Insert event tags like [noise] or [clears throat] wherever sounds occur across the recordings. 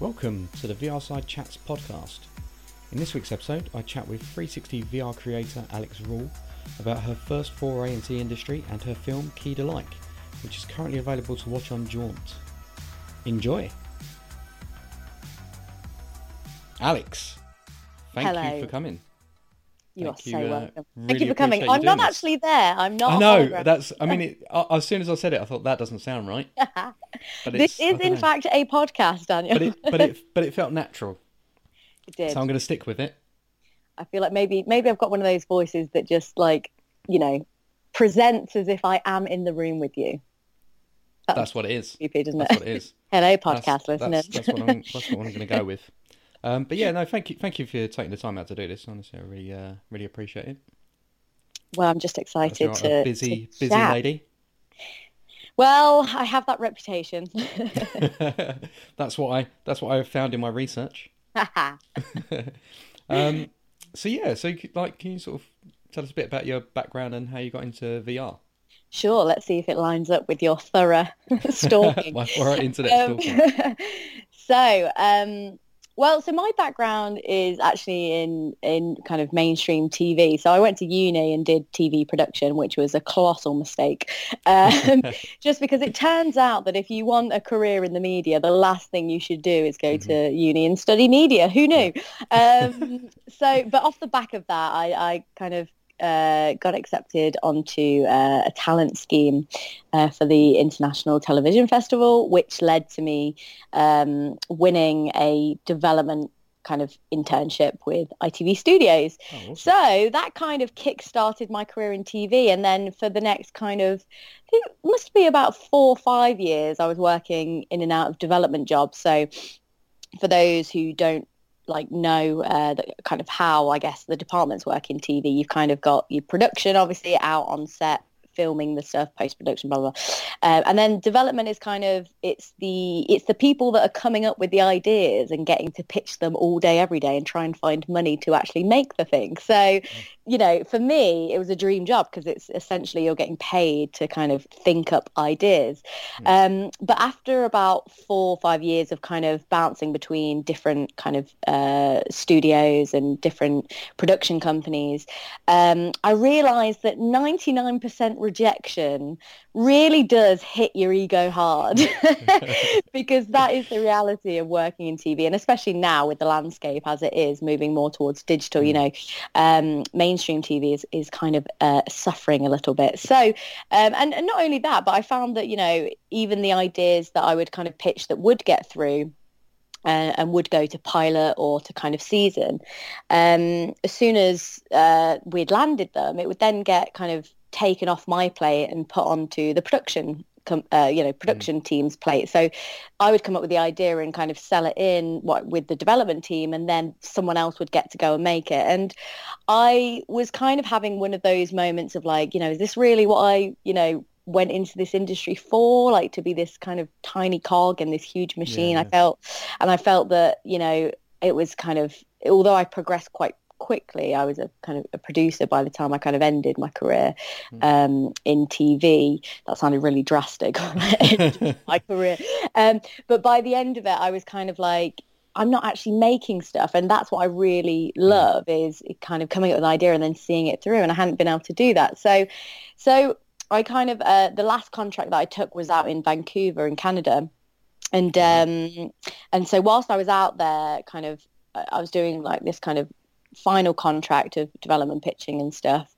Welcome to the VR Side Chats podcast. In this week's episode, I chat with 360 VR creator Alex Rule about her first foray into the industry and her film Key to Like, which is currently available to watch on Jaunt. Enjoy! Alex, thank Hello. you for coming. You Thank are you, so uh, welcome. Thank you for coming. you I'm not this. actually there. I'm not. I know that's. I mean, [laughs] it, uh, as soon as I said it, I thought that doesn't sound right. [laughs] But this is in know. fact a podcast, Daniel. but it, but it, [laughs] but it felt natural, It did. so I'm going to stick with it. I feel like maybe maybe I've got one of those voices that just like you know presents as if I am in the room with you. That's what it is. Stupid, isn't That's it? what it is. Hello, That's- podcast that's, listeners. That's, what I'm. That's what I'm going to go with. Um, but yeah, no, thank you, thank you for taking the time out to do this. Honestly, I really, uh, really appreciate it. well, I'm just excited to a busy, to busy chat. lady. Well, I have that reputation. [laughs] [laughs] that's what I. That's what I found in my research. [laughs] Um, so yeah, so like, can you sort of tell us a bit about your background and how you got into VR? sure. Let's see if it lines up with your thorough stalking. Well, we're internet Um, stalking. so, um, well, so my background is actually in in kind of mainstream TV. So I went to uni and did TV production, which was a colossal mistake. Um, [laughs] [laughs] just because it turns out that if you want a career in the media, the last thing you should do is go to uni and study media. Who knew? Um, [laughs] so, but off the back of that, I, I kind of uh, got accepted onto uh, a talent scheme uh, for the International Television Festival, which led to me um, winning a development kind of internship with ITV Studios. Oh. So that kind of kick-started my career in TV. And then for the next kind of, I think it must be about four or five years, I was working in and out of development jobs. So for those who don't like know uh, the, kind of how I guess the departments work in TV, you've kind of got your production obviously out on set filming the stuff post production blah blah, blah. Um, and then development is kind of it's the it's the people that are coming up with the ideas and getting to pitch them all day every day and try and find money to actually make the thing. So you know for me it was a dream job because it's essentially you're getting paid to kind of think up ideas. Um, but after about four or five years of kind of bouncing between different kind of uh, studios and different production companies, um, I realised that 99% rejection really does hit your ego hard [laughs] [laughs] because that is the reality of working in TV and especially now with the landscape as it is moving more towards digital, you know, um, mainstream TV is, is kind of uh, suffering a little bit. So, um, and, and not only that, but I found that, you know, even the ideas that I would kind of pitch that would get through uh, and would go to pilot or to kind of season, um, as soon as uh, we'd landed them, it would then get kind of taken off my plate and put onto the production com- uh, you know production team's plate. So i would come up with the idea and kind of sell it in what with the development team and then someone else would get to go and make it. And i was kind of having one of those moments of like you know is this really what i you know went into this industry for? Like to be this kind of tiny cog in this huge machine. I Yeah. felt and i felt that you know it was kind of although i progressed quite quickly. I was a kind of a producer by the time i kind of ended my career um, in tv that sounded really drastic [laughs] my career. Um, but by the end of it i was kind of like i'm not actually making stuff. And that's what i really love is kind of coming up with an idea and then seeing it through. And i hadn't been able to do that. So so i kind of uh, the last contract that i took was out in vancouver in canada. And um and so whilst i was out there kind of I I was doing like this kind of final contract of development pitching and stuff.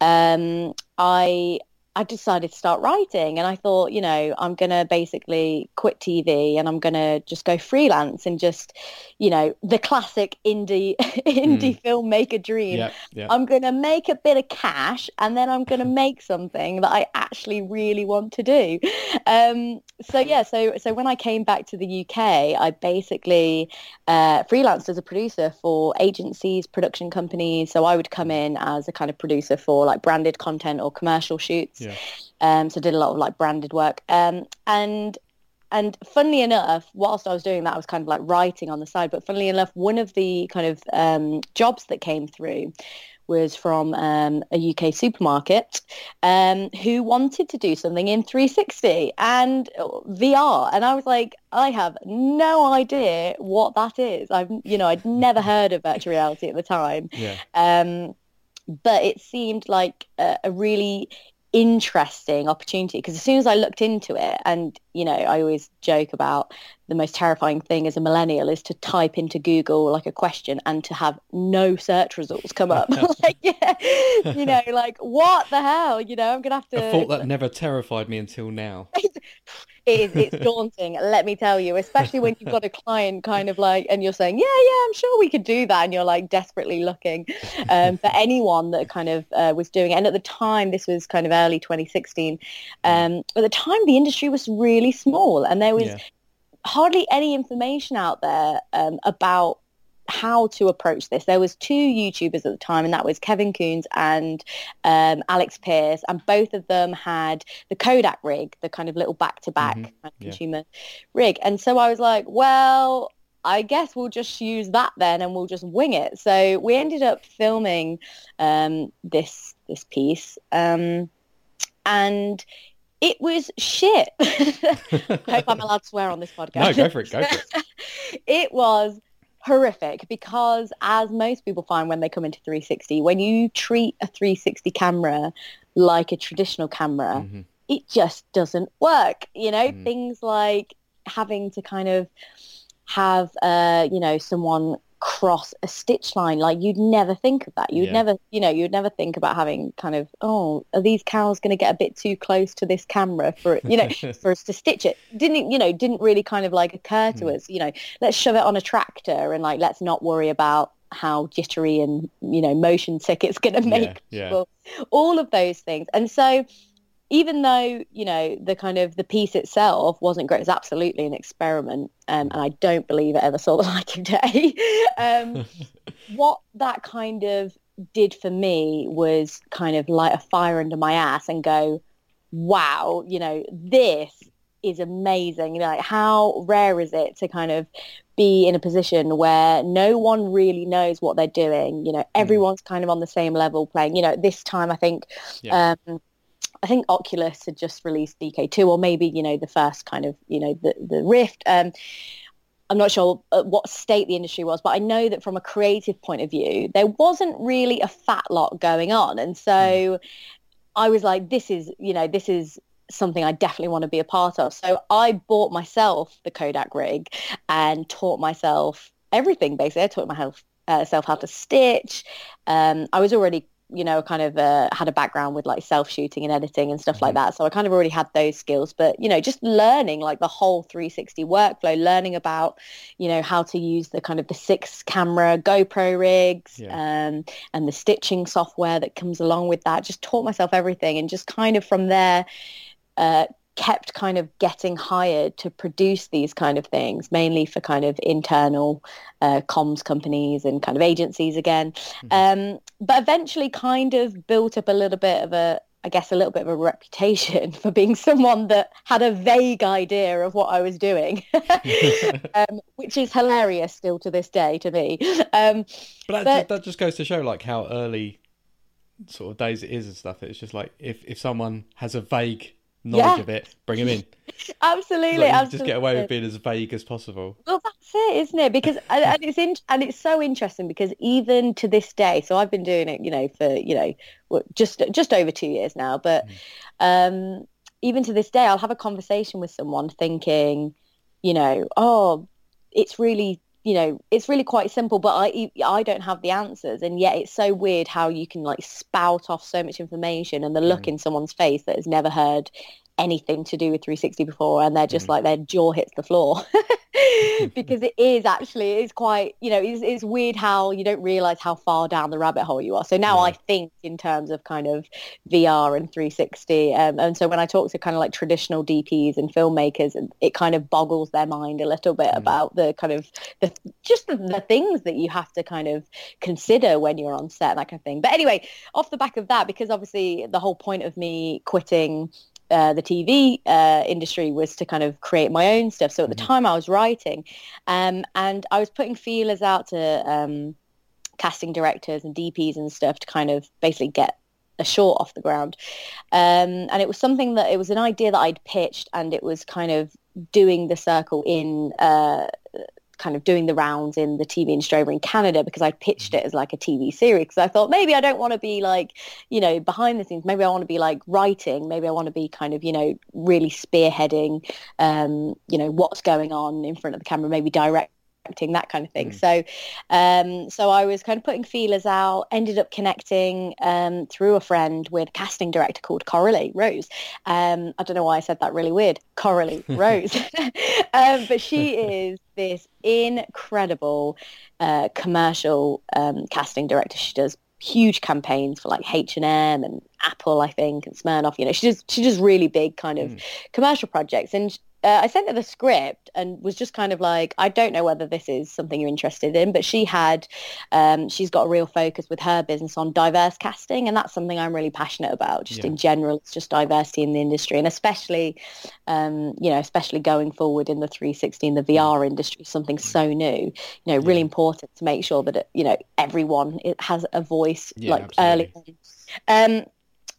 Um i I decided to start writing and I thought, you know, I'm going to basically quit TV and I'm going to just go freelance and just, you know, the classic indie [laughs] indie filmmaker dream. yeah, yeah. I'm going to make a bit of cash and then I'm going to make something that I actually really want to do. Um, so yeah, so so when I came back to the UK, I basically uh, freelanced as a producer for agencies, production companies. So I would come in as a kind of producer for like branded content or commercial shoots. Yeah. Um, so did a lot of like branded work. Um, and and funnily enough, whilst I was doing that, I was kind of like writing on the side. But funnily enough, one of the kind of um, jobs that came through was from um, a UK supermarket um, who wanted to do something in 360 and uh, VR. And I was like, I have no idea what that is. I've, you know, I'd never [laughs] heard of virtual reality at the time. Yeah. Um, but it seemed like a, a really interesting opportunity because as soon as I looked into it and you know I always joke about the most terrifying thing as a millennial is to type into Google like a question and to have no search results come up [laughs] [laughs] like yeah you know like what the hell you know I'm gonna have to A thought that never terrified me until now. [laughs] it is it's [laughs] daunting let me tell you especially when you've got a client kind of like and you're saying yeah yeah i'm sure we could do that and you're like desperately looking um, for anyone that kind of uh, was doing it and at the time this was kind of early 2016 um, at the time the industry was really small and there was Yeah. hardly any information out there um, about how to approach this. There was two YouTubers at the time, and that was Kevin Kunze and um, Alex Pearce, and both of them had the Kodak rig, the kind of little back-to-back Mhm. kind of Yeah. consumer rig. And so I was like, well, I guess we'll just use that then, and we'll just wing it. So we ended up filming um, this this piece, um, and it was shit. [laughs] I hope I'm allowed to swear on this podcast. [laughs] no, go for it. Go for it. [laughs] it was horrific because as most people find when they come into 360 when you treat a 360 camera like a traditional camera Mhm. it just doesn't work you know Mm. things like having to kind of have uh you know someone cross a stitch line like you'd never think of that you'd Yeah. never you know you'd never think about having kind of oh are these cows going to get a bit too close to this camera for you know [laughs] for us to stitch it didn't you know didn't really kind of like occur to Mm. us you know let's shove it on a tractor and like let's not worry about how jittery and you know motion sick it's going to make yeah, yeah. all of those things and so even though you know the kind of the piece itself wasn't great it was absolutely an experiment um, and i don't believe it ever saw the [laughs] light of day. Um, [laughs] what that kind of did for me was kind of light a fire under my ass and go wow you know this is amazing. You know like how rare is it to kind of be in a position where no one really knows what they're doing? You know everyone's kind of on the same level playing you know this time i think Yeah. um I think Oculus had just released DK2 or maybe, you know, the first kind of, you know, the, the Rift. Um, I'm not sure what state the industry was, but I know that from a creative point of view, there wasn't really a fat lot going on. And so I was like, this is, you know, this is something I definitely want to be a part of. So I bought myself the Kodak rig and taught myself everything basically. I taught myself uh, self how to stitch. Um, I was already you know, kind of uh, had a background with like self-shooting and editing and stuff like that. So I kind of already had those skills, but, you know, just learning like the whole 360 workflow, learning about, you know, how to use the kind of the six camera GoPro rigs Yeah. um, and the stitching software that comes along with that. Just taught myself everything and just kind of from there, uh, kept kind of getting hired to produce these kind of things, mainly for kind of internal uh, comms companies and kind of agencies again. Um, but eventually kind of built up a little bit of a, I guess, a little bit of a reputation [laughs] for being someone that had a vague idea of what I was doing, [laughs] [laughs] um, which is hilarious still to this day to me. Um, But that, But- that just goes to show like how early sort of days it is and stuff. It's just like if, if someone has a vague knowledge Yeah. of it, bring them in. [laughs] absolutely, Like, absolutely. just get away with being as vague as possible. Well, that's it, isn't it? Because [laughs] and, and it's in, and it's so interesting because even to this day, so I've been doing it, you know, for you know, just just over two years now. But um, even to this day, I'll have a conversation with someone thinking, you know, oh, it's really, you know, it's really quite simple, but I I don't have the answers, and yet it's so weird how you can like spout off so much information, and the look mm. in someone's face that has never heard anything to do with 360 before and they're just Mhm. like their jaw hits the floor [laughs] because it is actually it's quite you know it's, it's weird how you don't realize how far down the rabbit hole you are so now Yeah. i think in terms of kind of vr and 360 um, and so when i talk to kind of like traditional dps and filmmakers it kind of boggles their mind a little bit Mm. about the kind of the just the, the things that you have to kind of consider when you're on set that kind of thing but anyway off the back of that because obviously the whole point of me quitting uh, the TV uh, industry was to kind of create my own stuff. So at the Mhm. time I was writing um, and I was putting feelers out to um, casting directors and DPs and stuff to kind of basically get a short off the ground. Um, and it was something that it was an idea that I'd pitched, and it was kind of doing the circle in. Uh, kind of doing the rounds in the TV industry over in Canada because I pitched it as like a TV series because I thought maybe I don't want to be like, you know, behind the scenes. Maybe I want to be like writing. Maybe I want to be kind of, you know, really spearheading, um, you know, what's going on in front of the camera, maybe direct that kind of thing. Mm. So, um, so I was kind of putting feelers out. Ended up connecting um, through a friend with a casting director called Coralie Rose. Um, I don't know why I said that really weird, Coralie [laughs] Rose, [laughs] um, but she [laughs] is this incredible uh, commercial um, casting director. She does huge campaigns for like H&M and Apple, I think, and Smirnoff. You know, she does she does really big kind of mm. commercial projects, and uh, I sent her the script and was just kind of like, I don't know whether this is something you're interested in, but she had, um, she's got a real focus with her business on diverse casting, and that's something I'm really passionate about. Just yeah. in general, it's just diversity in the industry, and especially, um, you know, especially going forward in the 360 in the VR mm. industry, something mm. so new. You know, really yeah. important to make sure that you know everyone it has a voice yeah, like absolutely. early on. Um,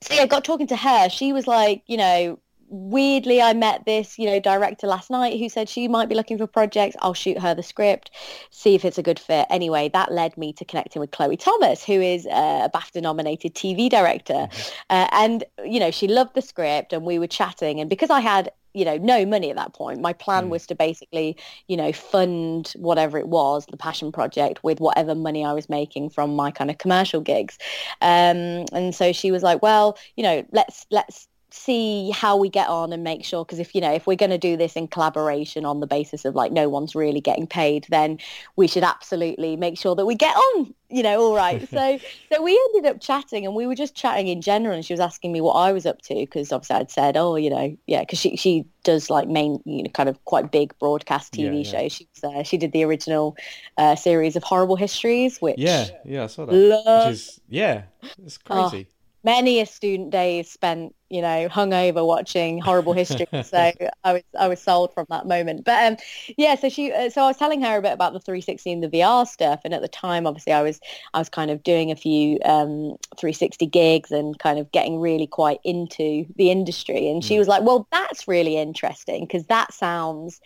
so yeah, I got talking to her. She was like, you know, weirdly i met this you know director last night who said she might be looking for projects. I'll shoot her the script see if it's a good fit. Anyway that led me to connecting with chloe thomas who is a bafta nominated tv director. Mm-hmm. uh, and you know she loved the script and we were chatting. And because i had you know no money at that point my plan mm. was to basically you know fund whatever it was the passion project with whatever money i was making from my kind of commercial gigs. Um, and so she was like well you know let's let's see how we get on and make sure because if you know if we're going to do this in collaboration on the basis of like no one's really getting paid then we should absolutely make sure that we get on you know all right. [laughs] So so we ended up chatting and we were just chatting in general and she was asking me what I was up to because obviously I'd said oh you know yeah because she she does like main you know kind of quite big broadcast TV yeah, yeah. shows she was, uh, she did the original uh, series of horrible histories which yeah yeah I saw that. Love... which is yeah it's oh, crazy. oh, many a student day spent, you know, hungover watching horrible history. [laughs] so I was I was sold from that moment. But um, yeah, so she uh, so I was telling her a bit about the 360 and the VR stuff, and at the time, obviously, I was I was kind of doing a few um, 360 gigs and kind of getting really quite into the industry. And she mm. was like, "Well, that's really interesting because that sounds."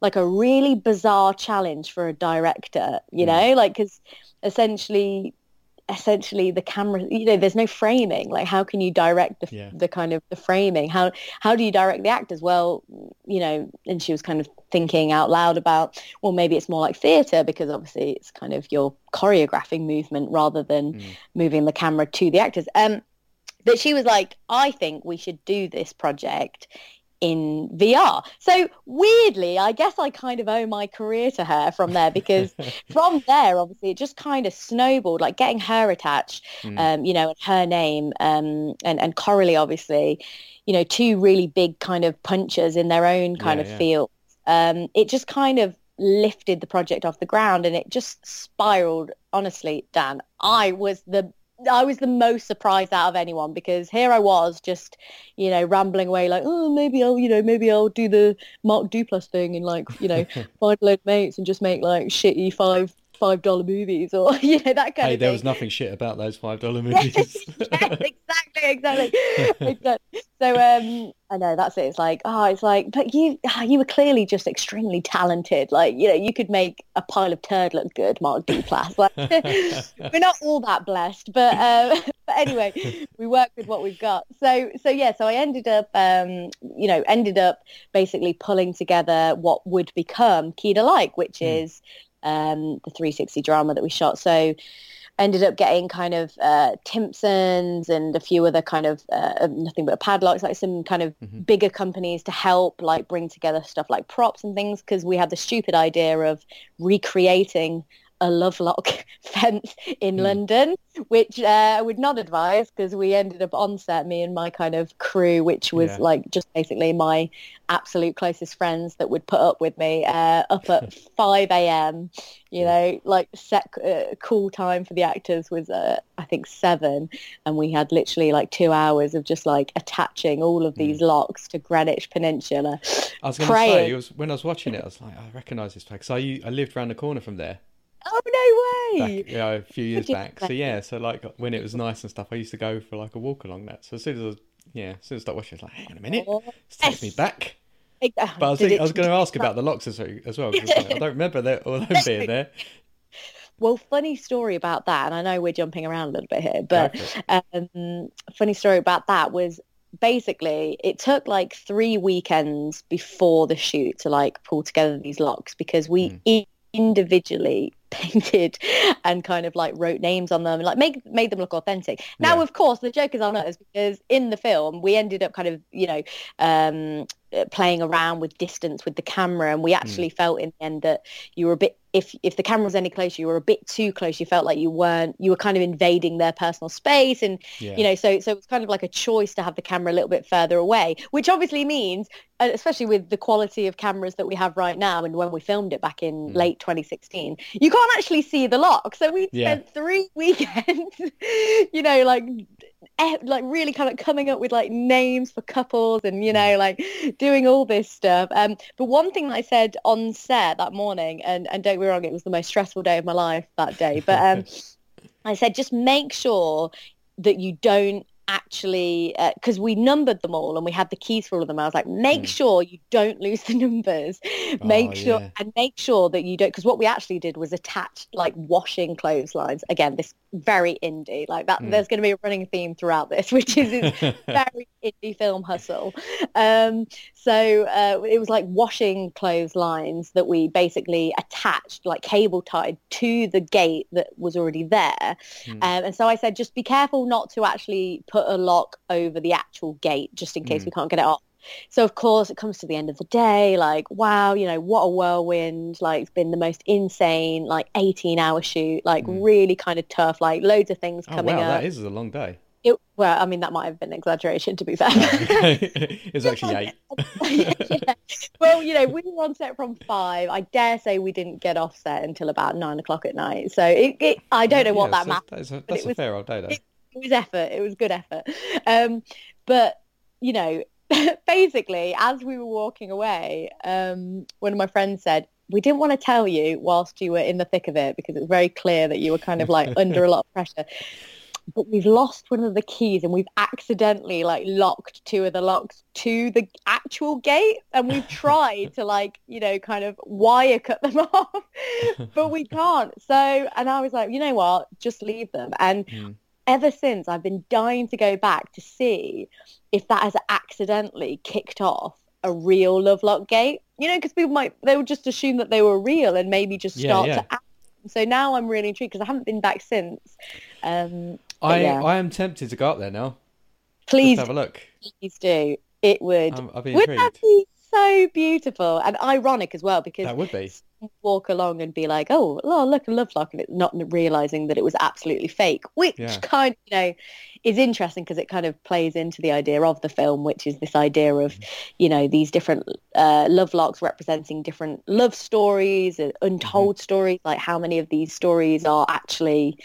like a really bizarre challenge for a director, you mm. know, like because essentially essentially the camera you know there's no framing like how can you direct the, yeah. the kind of the framing how how do you direct the actors well you know and she was kind of thinking out loud about well maybe it's more like theater because obviously it's kind of your choreographing movement rather than mm. moving the camera to the actors um but she was like i think we should do this project in VR. So weirdly, I guess I kind of owe my career to her from there because [laughs] from there, obviously, it just kind of snowballed, like getting her attached, mm. um, you know, and her name um, and, and Coralie, obviously, you know, two really big kind of punchers in their own kind yeah, of yeah. field. Um, it just kind of lifted the project off the ground and it just spiraled. Honestly, Dan, I was the I was the most surprised out of anyone because here I was just, you know, rambling away like, oh, maybe I'll, you know, maybe I'll do the Mark Duplass thing and like, you know, [laughs] find a load of mates and just make like shitty five five dollar movies or [laughs] you know that kind hey, of. there thing. was nothing shit about those five dollar [laughs] movies. [laughs] yes, exactly, exactly, exactly. So um, I know that's it. It's like oh, it's like, but you ah, you were clearly just extremely talented. Like you know, you could make a pile of turd look good, Mark Duplass. Like we're not all that blessed, but uh, but anyway, we work with what we've got. So so yeah, so I ended up um, you know ended up basically pulling together what would become Key to Like, which mm. is um, the 360 drama that we shot. So ended up getting kind of uh, Timpsons and a few other kind of uh, nothing but padlocks, like some kind of mm-hmm. bigger companies to help like bring together stuff like props and things because we had the stupid idea of recreating a Lovelock [laughs] fence in mm. London, which uh, I would not advise because we ended up on set, me and my kind of crew, which was yeah. like just basically my absolute closest friends that would put up with me uh, up at [laughs] 5 a.m. You know, like set uh, cool time for the actors was uh, I think seven, and we had literally like two hours of just like attaching all of these mm. locks to Greenwich Peninsula. I was going to say, it was when I was watching it, I was like, I recognise this place because I I lived around the corner from there. Oh no way. back, you know, a few years back. So yeah, so like when it was nice and stuff, I used to go for like a walk along that. So as soon as I was, yeah, as soon as I started watching, I was like, hang on a minute, Oh, this takes me back. Uh, But I was, thinking, I was going to ask about the locks as, well. 'cause [laughs] like, I don't remember that all them being there. Well, funny story about that, and I know we're jumping around a little bit here, but um, funny story about that was basically it took like three weekends before the shoot to like pull together these locks because we Mm. individually painted [laughs] and kind of like wrote names on them and like make made them look authentic. Now, Yeah. of course, the joke is on us because in the film we ended up kind of you know um, playing around with distance with the camera, and we actually felt in the end that you were a bit if if the camera was any closer, you were a bit too close. You felt like you weren't you were kind of invading their personal space and Yeah. you know so so it's kind of like a choice to have the camera a little bit further away which obviously means uh, especially with the quality of cameras that we have right now and when we filmed it back in Mm. late 2016 you can't actually see the lock so we Yeah. spent three [laughs] weekends you know like like really kind of coming up with like names for couples and you know like doing all this stuff um but one thing that i said on set that morning and and don't be wrong it was the most stressful day of my life that day but um [laughs] I said, just make sure that you don't actually, because we numbered them all and we had the keys for all of them. I was like, make Mm. sure you don't lose the [laughs] numbers. make Oh, sure yeah. and make sure that you don't, because what we actually did was attach like washing clotheslines. Again, this very indie, like that. Mm. There's going to be a running theme throughout this, [laughs] which is it's [laughs] very indie film hustle. Um, so uh, it was like washing clotheslines that we basically attached, like cable tied to the gate that was already there. Hmm. Um, and so I said, just be careful not to actually put a lock over the actual gate, just in case Mm. we can't get it off. So of course it comes to the end of the day, like, wow, you know, what a whirlwind. Like it's been the most insane, like 18 hour shoot, like Mm. really kind of tough, like loads of things Oh coming wow, up. that is a long day. It, well, I mean, that might have been an exaggeration to be fair. [laughs] [laughs] it's actually eight. Yeah. Well, you know, we were on set from five. I dare say we didn't get off set until about nine o'clock at night. So it, it I don't know what Yeah, that so matters. That's a, that's a was- fair old day though. it- It was effort. It was good effort. Um, but you know, [laughs] basically, as we were walking away, um, one of my friends said, "We didn't want to tell you whilst you were in the thick of it because it was very clear that you were kind of like [laughs] under a lot of pressure." But we've lost one of the keys and we've accidentally like locked two of the locks to the actual gate and we've [laughs] tried to like, you know, kind of wire cut them off, but we can't. So, and I was like, you know what, just leave them. And Mm. Ever since I've been dying to go back to see if that has accidentally kicked off a real love lock gate. You know, because people might they would just assume that they were real and maybe just start yeah. to act. So now I'm really intrigued because I haven't been back since. Um, I yeah. I am tempted to go up there now. please, have a look. please do. It would. Be would that be so beautiful and ironic as well? Because That would be. Walk along and be like, oh, oh look, a love lock, and it, not realizing that it was absolutely fake, which Yeah. kind of, you know, is interesting because it kind of plays into the idea of the film, which is this idea of, mm-hmm. you know, these different uh, love locks representing different love stories, and untold mm-hmm. stories, like how many of these stories are actually,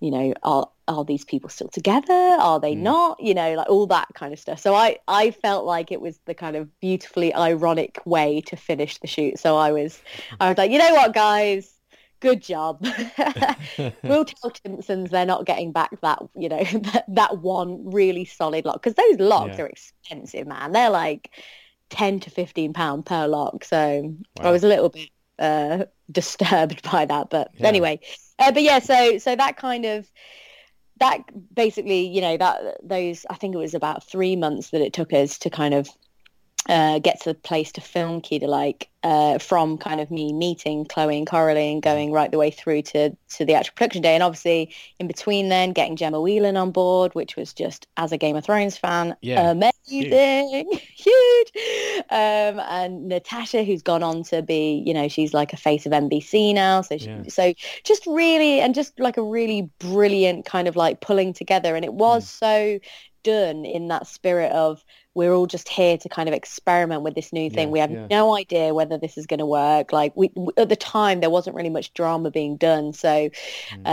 you know, are are these people still together? Are they Mm. not? You know, like all that kind of stuff. So I, I felt like it was the kind of beautifully ironic way to finish the shoot. So I was, [laughs] I was like, you know what, guys, good job. [laughs] [laughs] we'll tell Timpsons they're not getting back that, you know, that, that one really solid lock because those locks Yeah. are expensive, man. They're like ten to fifteen pound per lock. So I was a little bit uh, disturbed by that, but Yeah. anyway, uh, but yeah, so so that kind of that basically, you know, that those I think it was about three months that it took us to kind of uh, get to the place to film Key to Like uh, from kind of me meeting Chloe and Coralie and going right the way through to to the actual production day, and obviously in between then getting Gemma Whelan on board, which was just as a Game of Thrones fan, Yeah, amazing, huge, [laughs] Um, and Natasha, who's gone on to be, you know, she's like a face of NBC now, so she, Yeah. so just really and just like a really brilliant kind of like pulling together, and it was so done in that spirit of we're all just here to kind of experiment with this new thing. Yeah, we have yeah. no idea whether this is going to work. Like we w- at the time, there wasn't really much drama being done, so Mm.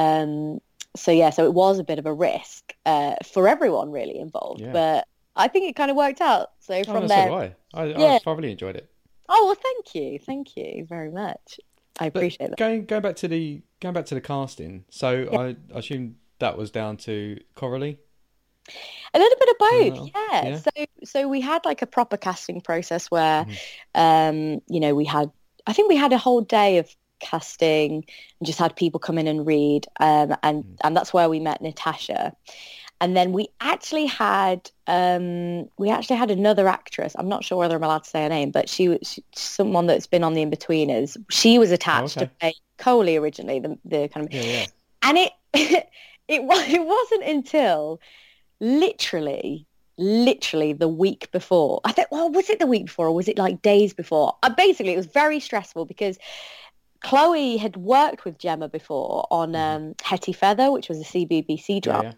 um, so yeah, so it was a bit of a risk uh, for everyone really involved, Yeah. but I think it kind of worked out. So Oh, from no, there, so I. I, Yeah. I thoroughly enjoyed it. oh well, thank you, thank you very much. I But appreciate that. Going going back to the going back to the casting. So. I, I assume that was down to Coralie. A little bit of both, Well, yeah. yeah. So so we had like a proper casting process where, Mhm. um, you know, we had I think we had a whole day of casting and just had people come in and read, um, and Mm. and that's where we met Natasha. And then we actually had um, we actually had another actress. I'm not sure whether I'm allowed to say her name, but she was someone that's been on the Inbetweeners. She was attached okay. to play Coley originally, the the kind of Yeah, yeah. and it [laughs] it it wasn't until literally literally the week before i think well was it the week before or was it like days before uh, basically it was very stressful because chloe had worked with gemma before on um, hetty feather which was a cbbc Yeah, yeah.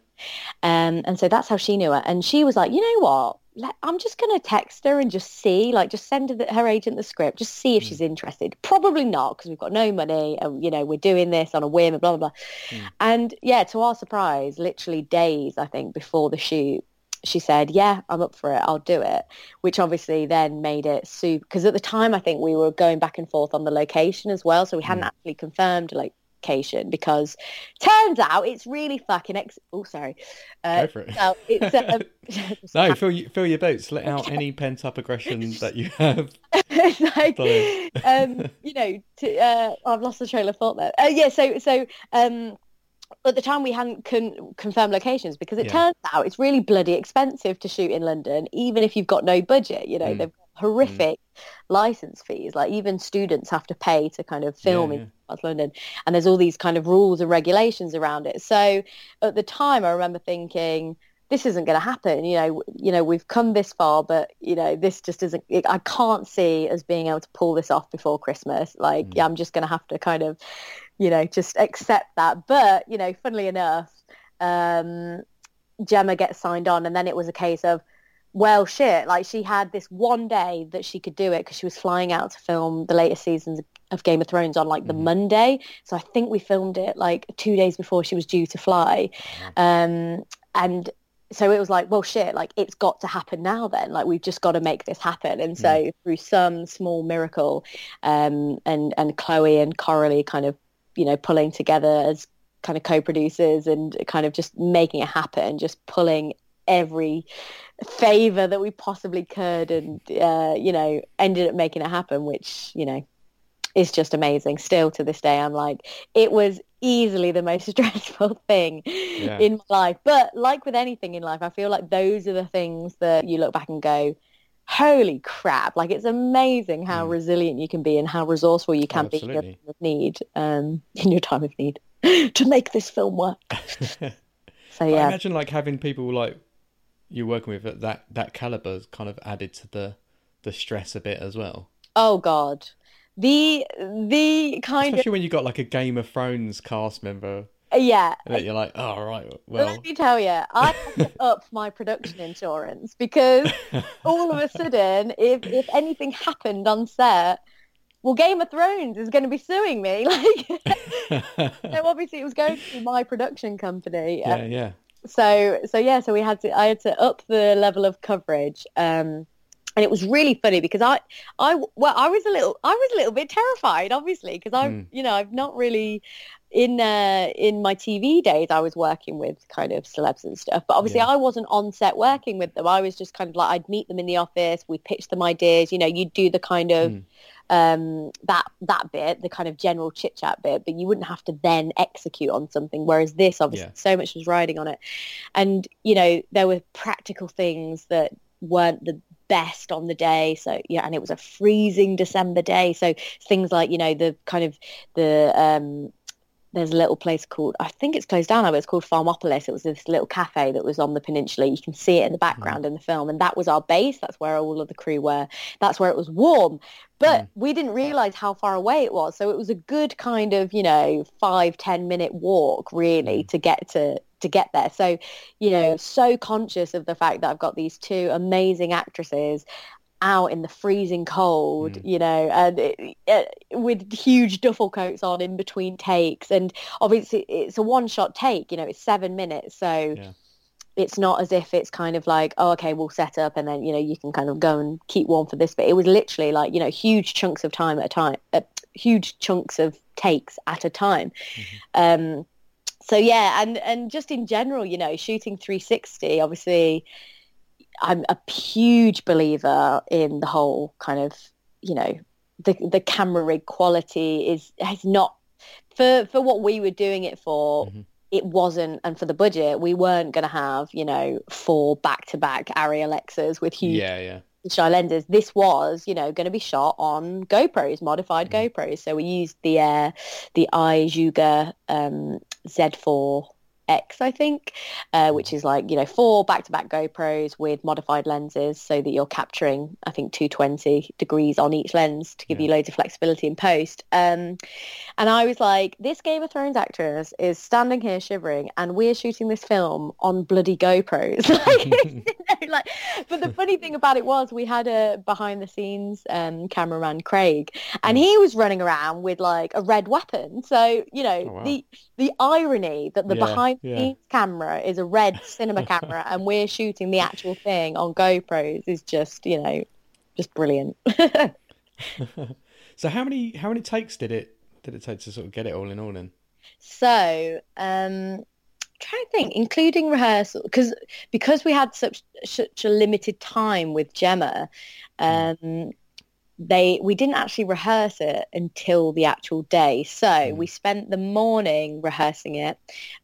um, and so that's how she knew her. And she was like, you know what? Let, I'm just going to text her and just see, like, just send her, the, her agent the script, just see if Mm. she's interested. Probably not because we've got no money and, you know, we're doing this on a whim and blah, blah, blah. Mm. And yeah, to our surprise, literally days, I think, before the shoot, she said, yeah, I'm up for it. I'll do it. Which obviously then made it super, because at the time, I think we were going back and forth on the location as well. So we hadn't Mm. actually confirmed like location because turns out it's really fucking ex- oh sorry uh, Go for it. so it's um, [laughs] [laughs] No, fill, you, fill your boats Let out any pent up aggression [laughs] that you have. it's like um you know to, uh, I've lost the trail of thought there uh, yeah so so um at the time we hadn't con- confirmed locations because it Yeah. turns out it's really bloody expensive to shoot in London even if you've got no budget you know Mm. they've got horrific license fees. Like even students have to pay to kind of film Yeah, in yeah. South London. And there's all these kind of rules and regulations around it. So at the time I remember thinking this isn't going to happen. You know you know we've come this far but you know this just isn't it, I can't see us being able to pull this off before Christmas. Like Mm. yeah, I'm just going to have to kind of you know just accept that. But you know funnily enough um Gemma gets signed on and then it was a case of well shit like she had this one day that she could do it because she was flying out to film the latest seasons of Game of Thrones on like the Mhm. Monday. So I think we filmed it like two days before she was due to fly. Um and so it was like well shit like it's got to happen now then. Like we've just got to make this happen. And so through some small miracle um and and Chloe and Coralie kind of you know pulling together as kind of co-producers and kind of just making it happen just pulling every favor that we possibly could and uh, you know ended up making it happen which you know is just amazing. Still to this day i'm like it was easily the most [laughs] stressful thing Yeah. in my life. But like with anything in life i feel like those are the things that you look back and go holy crap. Like it's amazing how Mm. resilient you can be and how resourceful you can be in your time of need um in your time of need [laughs] to make this film work. [laughs] So I yeah. imagine like having people like you're working with at that that caliber is kind of added to the the stress a bit as well. oh god the the kind of Especially when you got like a Game of Thrones cast member yeah that you're like, oh right, well, Let me tell you, I [laughs] up my production insurance because [laughs] all of a sudden, if if anything happened on set, well, Game of Thrones is going to be suing me. [laughs] Like, so obviously, it was going through my production company. Yeah, um, yeah. So so yeah, so we had to I had to up the level of coverage. Um, and it was really funny because I, I, well, I was a little, I was a little bit terrified, obviously, because I've, Mm. you know, I've not really, in uh, in my TV days, I was working with kind of celebs and stuff, but obviously Yeah. I wasn't on set working with them. I was just kind of like, I'd meet them in the office, we'd pitch them ideas, you know, you'd do the kind of, Mm. Um, that that bit, the kind of general chit chat bit, but you wouldn't have to then execute on something. Whereas this, obviously, Yeah. so much was riding on it, and you know there were practical things that weren't the best on the day. So yeah, and it was a freezing December day. So things like you know the kind of the um, there's a little place called I think it's closed down now, but it's called Farmopolis. It was this little cafe that was on the peninsula. You can see it in the background in the film, and that was our base. That's where all of the crew were. That's where it was warm. But Mm. we didn't realize how far away it was. So it was a good kind of, you know, five, ten minute walk really to get to to get there. So, you know, so conscious of the fact that I've got these two amazing actresses out in the freezing cold, Mm. you know, and it, it, with huge duffel coats on in between takes. And obviously it's a one shot take, you know, it's seven minutes. So Yeah. it's not as if it's kind of like, oh, okay, we'll set up and then, you know, you can kind of go and keep warm for this. But it was literally like, you know, huge chunks of time at a time, uh, huge chunks of takes at a time. Mm-hmm. Um, so yeah, and and just in general, you know, shooting 360, obviously, I'm a huge believer in the whole kind of, you know, the the camera rig quality is has not for for what we were doing it for. Mm-hmm. It wasn't, and for the budget, we weren't going to have, you know, four back-to-back Arri Alexas with huge yeah, yeah shy lenses. This was, you know, going to be shot on GoPros, modified mm. GoPros. So we used the uh, the iZugar um, Z4 X, I think, uh, which is like, you know, four back-to-back GoPros with modified lenses so that you're capturing, I think, 220 degrees on each lens to give yeah. you loads of flexibility in post. Um, and I was like, this Game of Thrones actress is standing here shivering and we're shooting this film on bloody GoPros. [laughs] like, [laughs] [laughs] like, but the funny thing about it was we had a behind-the-scenes um, cameraman, Craig, and he was running around with like a red weapon. So, you know, oh, wow. the the irony that the yeah. behind yeah. camera is a red cinema [laughs] camera and we're shooting the actual thing on GoPros is just, you know, just brilliant. [laughs] so how many how many takes did it did it take to sort of get it all in all in? So, um trying to think, including rehearsal, because because we had such such a limited time with Gemma, hmm. um, they we didn't actually rehearse it until the actual day. So mm. we spent the morning rehearsing it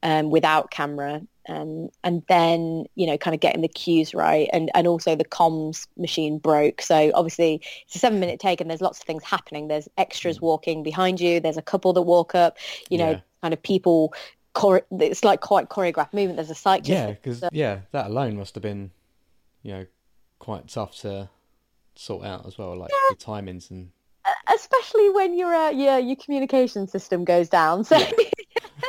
um, without camera. Um, and then you know kind of getting the cues right and and also the comms machine broke so obviously it's a seven minute take and there's lots of things happening there's extras mm. walking behind you there's a couple that walk up you know yeah. kind of people chore- it's like quite choreographed movement there's a cyclist yeah because yeah that alone must have been you know quite tough to sort out as well, like yeah. the timings and. Especially when your uh, yeah your communication system goes down. So, yeah.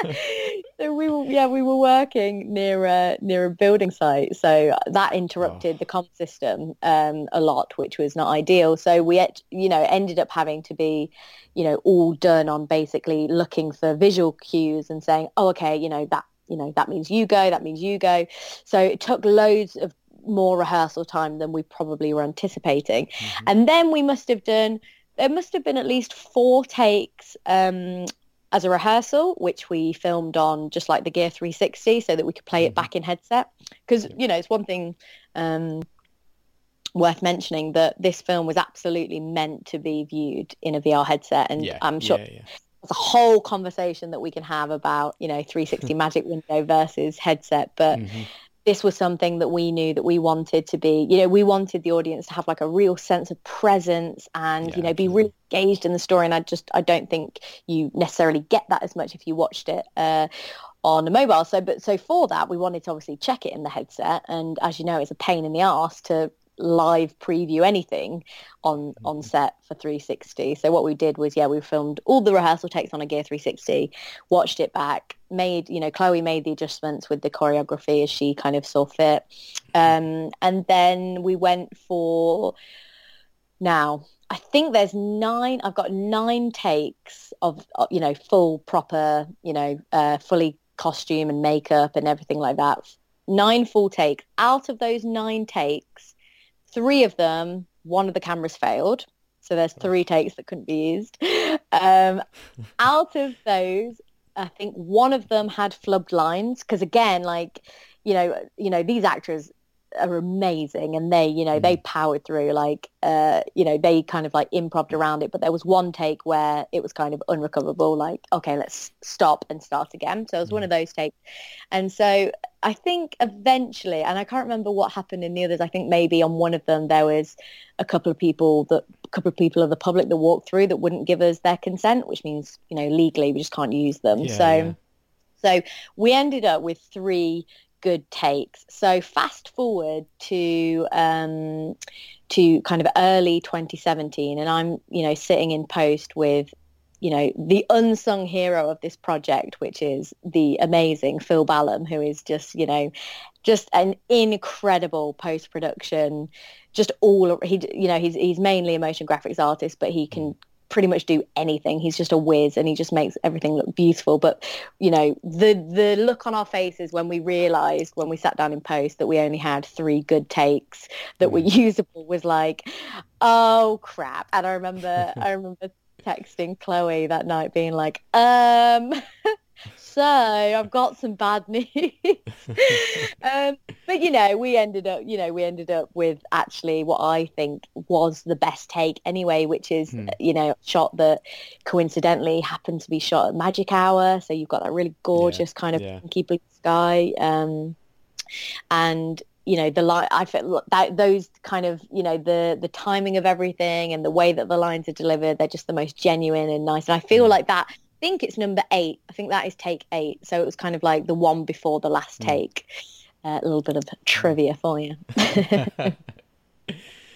[laughs] [laughs] so we were yeah we were working near a near a building site, so that interrupted oh. the comp system um, a lot, which was not ideal. So we you know ended up having to be you know all done on basically looking for visual cues and saying oh okay you know that you know that means you go that means you go so it took loads of more rehearsal time than we probably were anticipating. Mm-hmm. And then we must have done, there must have been at least four takes um, as a rehearsal, which we filmed on just like the Gear 360 so that we could play mm-hmm. it back in headset. Because, you know, it's one thing um, worth mentioning that this film was absolutely meant to be viewed in a VR headset. And yeah, I'm sure... Yeah, yeah. There's a whole conversation that we can have about, you know, 360 [laughs] Magic Window versus headset, but mm-hmm this was something that we knew that we wanted to be you know we wanted the audience to have like a real sense of presence and yeah, you know be really engaged in the story. And i just i don't think you necessarily get that as much if you watched it uh, on a mobile. So but so for that we wanted to obviously check it in the headset. And as you know it's a pain in the ass to live preview anything on on mm-hmm. set for 360 so what we did was yeah we filmed all the rehearsal takes on a gear 360 watched it back made you know chloe made the adjustments with the choreography as she kind of saw fit. Um, and then we went for now i think there's nine i've got nine takes of you know full proper you know uh, fully costume and makeup and everything like that. Nine full takes. Out of those nine takes Three of them, one of the cameras failed. So there's three takes that couldn't be used. Um, [laughs] out of those, I think one of them had flubbed lines because again, like, you know, you know, these actors are amazing and they you know mm. they powered through like uh you know they kind of like improv around it but there was one take where it was kind of unrecoverable like okay let's stop and start again so it was mm. one of those takes and so i think eventually and i can't remember what happened in the others i think maybe on one of them there was a couple of people that a couple of people of the public that walked through that wouldn't give us their consent which means you know legally we just can't use them yeah, so yeah. So we ended up with three good takes. So fast forward to um, to kind of early 2017, and I'm you know sitting in post with you know the unsung hero of this project, which is the amazing Phil Ballum, who is just you know just an incredible post production. Just all he, you know, he's he's mainly a motion graphics artist, but he can pretty much do anything. He's just a whiz and he just makes everything look beautiful. But, you know, the the look on our faces when we realized when we sat down in post that we only had three good takes that were mm. usable was like, oh crap. And I remember [laughs] I remember texting Chloe that night being like, um, [laughs] so I've got some bad news. [laughs] um, but you know, we ended up, you know, we ended up with actually what I think was the best take anyway, which is, Hmm. you know, shot that coincidentally happened to be shot at Magic Hour. So you've got that really gorgeous kind of yeah. pinky blue sky. Um, and you know the line i felt that those kind of you know the the timing of everything and the way that the lines are delivered they're just the most genuine and nice and i feel Mm. like that think it's number eight i think that is take eight so it was kind of like the one before the last Mm. take uh, a little bit of trivia for you [laughs] [laughs]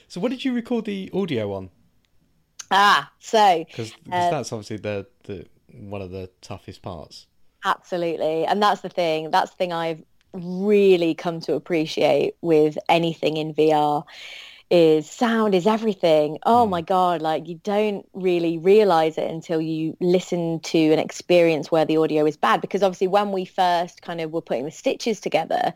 so, what did you record the audio on? ah so Because Uh, that's obviously the, the one of the toughest parts. Absolutely. And that's the thing. That's the thing I've really come to appreciate with anything in VR is sound is everything. Oh Mm. my God. Like you don't really realize it until you listen to an experience where the audio is bad. Because obviously when we first kind of were putting the stitches together,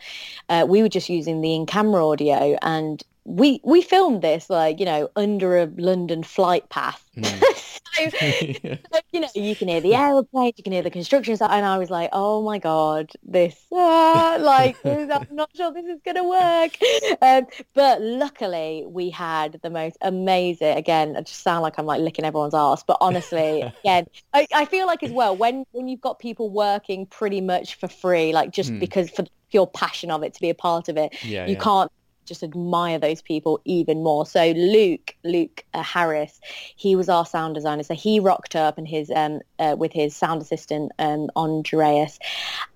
uh, we were just using the in-camera audio and we, we filmed this like, you know, under a London flight path. Mm. [laughs] so [laughs] so, you know, you can hear the aeroplanes, you can hear the construction site, and I was like, oh my god, this, ah, [laughs] like, this- I'm not sure this is going to work. Um, but luckily, we had the most amazing. Again, I just sound like I'm like licking everyone's ass, but honestly, again, I, I feel like as well when when you've got people working pretty much for free, like just Hmm. because for your passion of it to be a part of it, yeah, you yeah. can't just admire those people even more. So Luke, Luke uh, Harris, he was our sound designer. So he rocked up and his um uh, with his sound assistant um Andreas,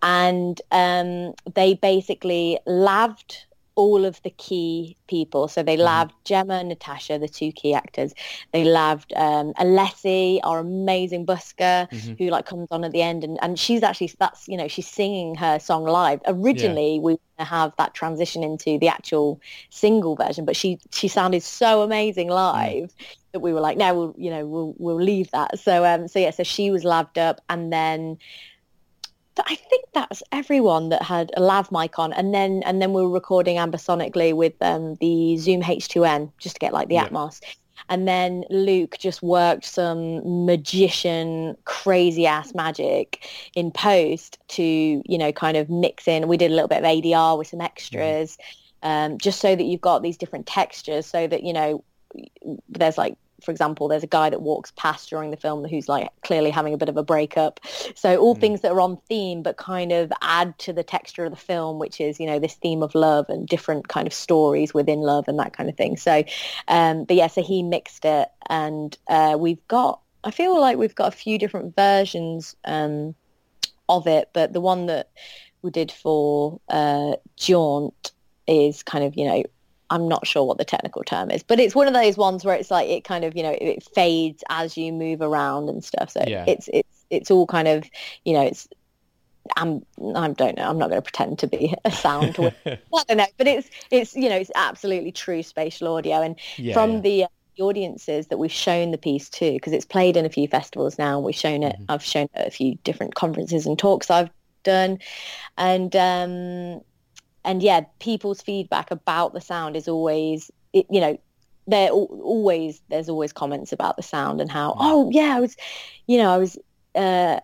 and um they basically laved all of the key people. So they loved laved Gemma and Natasha, the two key actors. They loved um, Alessi, our amazing busker, Mhm. who like comes on at the end, and, and she's actually that's you know she's singing her song live. Originally, we were gonna have that transition into the actual single version, but she she sounded so amazing live that we were like, no, we'll you know we'll we'll leave that. So um so yeah, so she was laved up, and then. But I think that's everyone that had a lav mic on, and then and then we were recording ambisonically with um, the Zoom H2n just to get like the Yeah. Atmos. And then Luke just worked some magician, crazy ass magic in post to, you know, kind of mix in. We did a little bit of ADR with some extras, um, just so that you've got these different textures so that, you know, there's like, for example, there's a guy that walks past during the film who's like clearly having a bit of a breakup. So all Mm. things that are on theme, but kind of add to the texture of the film, which is, you know, this theme of love and different kind of stories within love and that kind of thing. So, um, but yeah, so he mixed it and uh, we've got, I feel like we've got a few different versions um, of it, but the one that we did for uh, Jaunt is kind of, you know, I'm not sure what the technical term is, but it's one of those ones where it's like it kind of, you know, it fades as you move around and stuff. So Yeah. it's it's it's all kind of, you know, it's I'm I don't know. I'm not going to pretend to be a sound. [laughs] I don't know, but it's it's you know it's absolutely true spatial audio, and yeah, from yeah. the, uh, the audiences that we've shown the piece to, because it's played in a few festivals now. We've shown it. Mhm. I've shown it at a few different conferences and talks I've done, and um, and yeah, people's feedback about the sound is always, it, you know, there al- always there's always comments about the sound and how Mm. oh yeah I was, you know I was. Uh,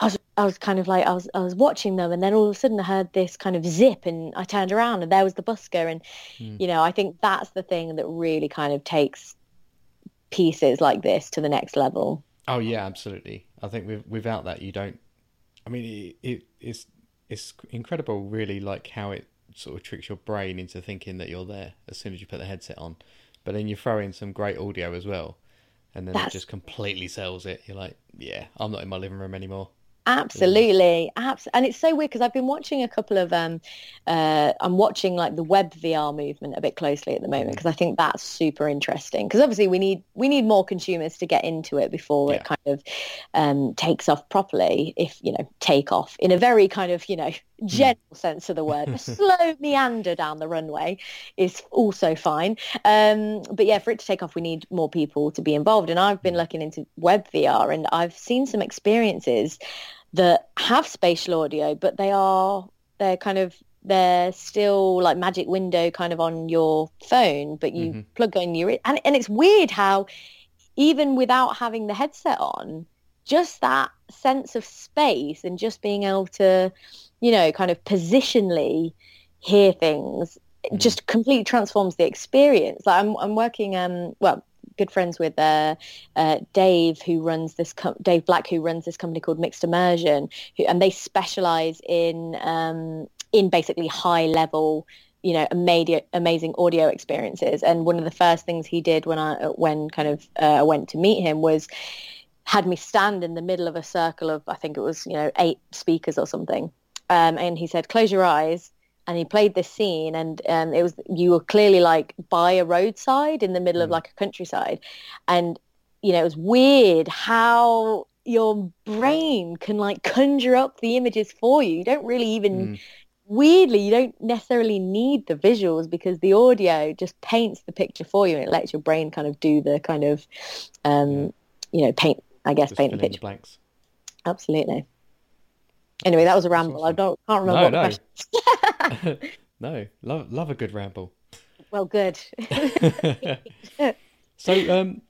I was, I was kind of like I was I was watching them and then all of a sudden I heard this kind of zip and I turned around and there was the busker and Mm. you know I think that's the thing that really kind of takes pieces like this to the next level. Oh yeah, absolutely. I think with, without that, you don't. I mean, it, it it's it's incredible, really, like how it sort of tricks your brain into thinking that you're there as soon as you put the headset on. But then you throw in some great audio as well, and then it just completely sells it. You're like, yeah, I'm not in my living room anymore. Absolutely, abs- and it's so weird because I've been watching a couple of um, uh, I'm watching like the web VR movement a bit closely at the moment because I think that's super interesting because obviously we need we need more consumers to get into it before Yeah. it kind of um, takes off properly. If you know, take off in a very kind of you know general sense of the word. A [laughs] slow meander down the runway is also fine. Um, but yeah, for it to take off, we need more people to be involved. And I've been Mm. looking into web VR, and I've seen some experiences that have spatial audio, but they are they're kind of they're still like magic window kind of on your phone, but you Mhm. plug in your and and it's weird how even without having the headset on, just that sense of space and just being able to, you know, kind of positionally hear things mm. just completely transforms the experience. Like I'm, I'm working, um, well, good friends with uh, uh, Dave, who runs this com- Dave Black, who runs this company called Mixed Immersion, who, and they specialize in um, in basically high level you know amazing amazing audio experiences. And one of the first things he did when i when kind of uh, went to meet him was had me stand in the middle of a circle of i think it was you know eight speakers or something. Um, and he said close your eyes and he played this scene and um, it was you were clearly like by a roadside in the middle mm. of like a countryside. And you know it was weird how your brain can like conjure up the images for you. You don't really even mm. weirdly you don't necessarily need the visuals because the audio just paints the picture for you and it lets your brain kind of do the kind of um, you know paint i guess just paint the picture the blanks. Absolutely Anyway, that was a ramble. Awesome. I don't can't remember. No, no. [laughs] [laughs] no, love love a good ramble. Well, good. [laughs] so, um,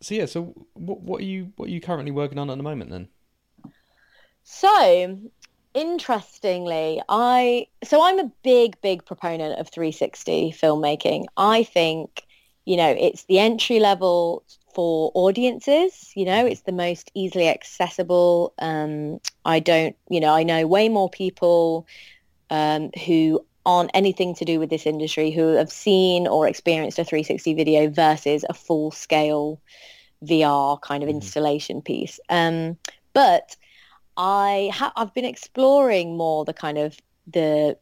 so yeah, so what what are you what are you currently working on at the moment then? So, interestingly, I so I'm a big big proponent of 360 filmmaking. I think you know it's the entry level for audiences. You know, it's the most easily accessible. Um, I don't, you know, I know way more people um, who aren't anything to do with this industry who have seen or experienced a 360 video versus a full scale VR kind of mm-hmm. installation piece. Um, but I ha- I've been exploring more the kind of the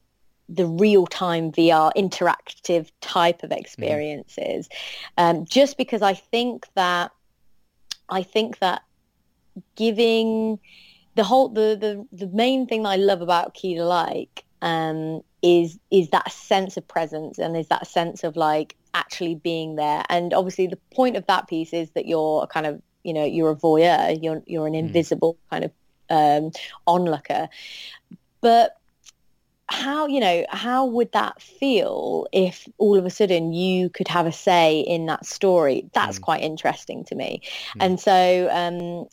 the real-time VR interactive type of mm-hmm. experiences, mm. um, just because I think that I think that giving the whole the the, the main thing that I love about Key to Like um, is is that sense of presence and is that sense of like actually being there. And obviously, the point of that piece is that you're a kind of you know you're a voyeur, you're you're an mm. invisible mm. kind of um, onlooker, but how you know how would that feel if all of a sudden you could have a say in that story that's mm. quite interesting to me mm. and so um,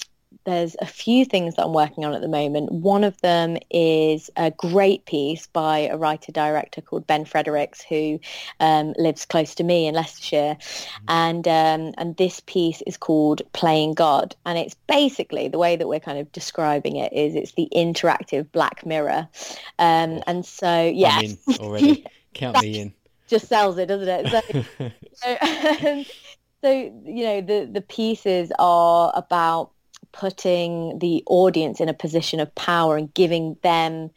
there's a few things that I'm working on at the moment. One of them is a great piece by a writer-director called Ben Fredericks, who um, lives close to me in Leicestershire. Mm-hmm. And, um, and this piece is called Playing God. And it's basically, the way that we're kind of describing it is it's the interactive Black Mirror. Um, oh. And so, yeah. already. [laughs] Count me in. Just sells it, doesn't it? So, [laughs] so, [laughs] so you know, the, the pieces are about putting the audience in a position of power and giving them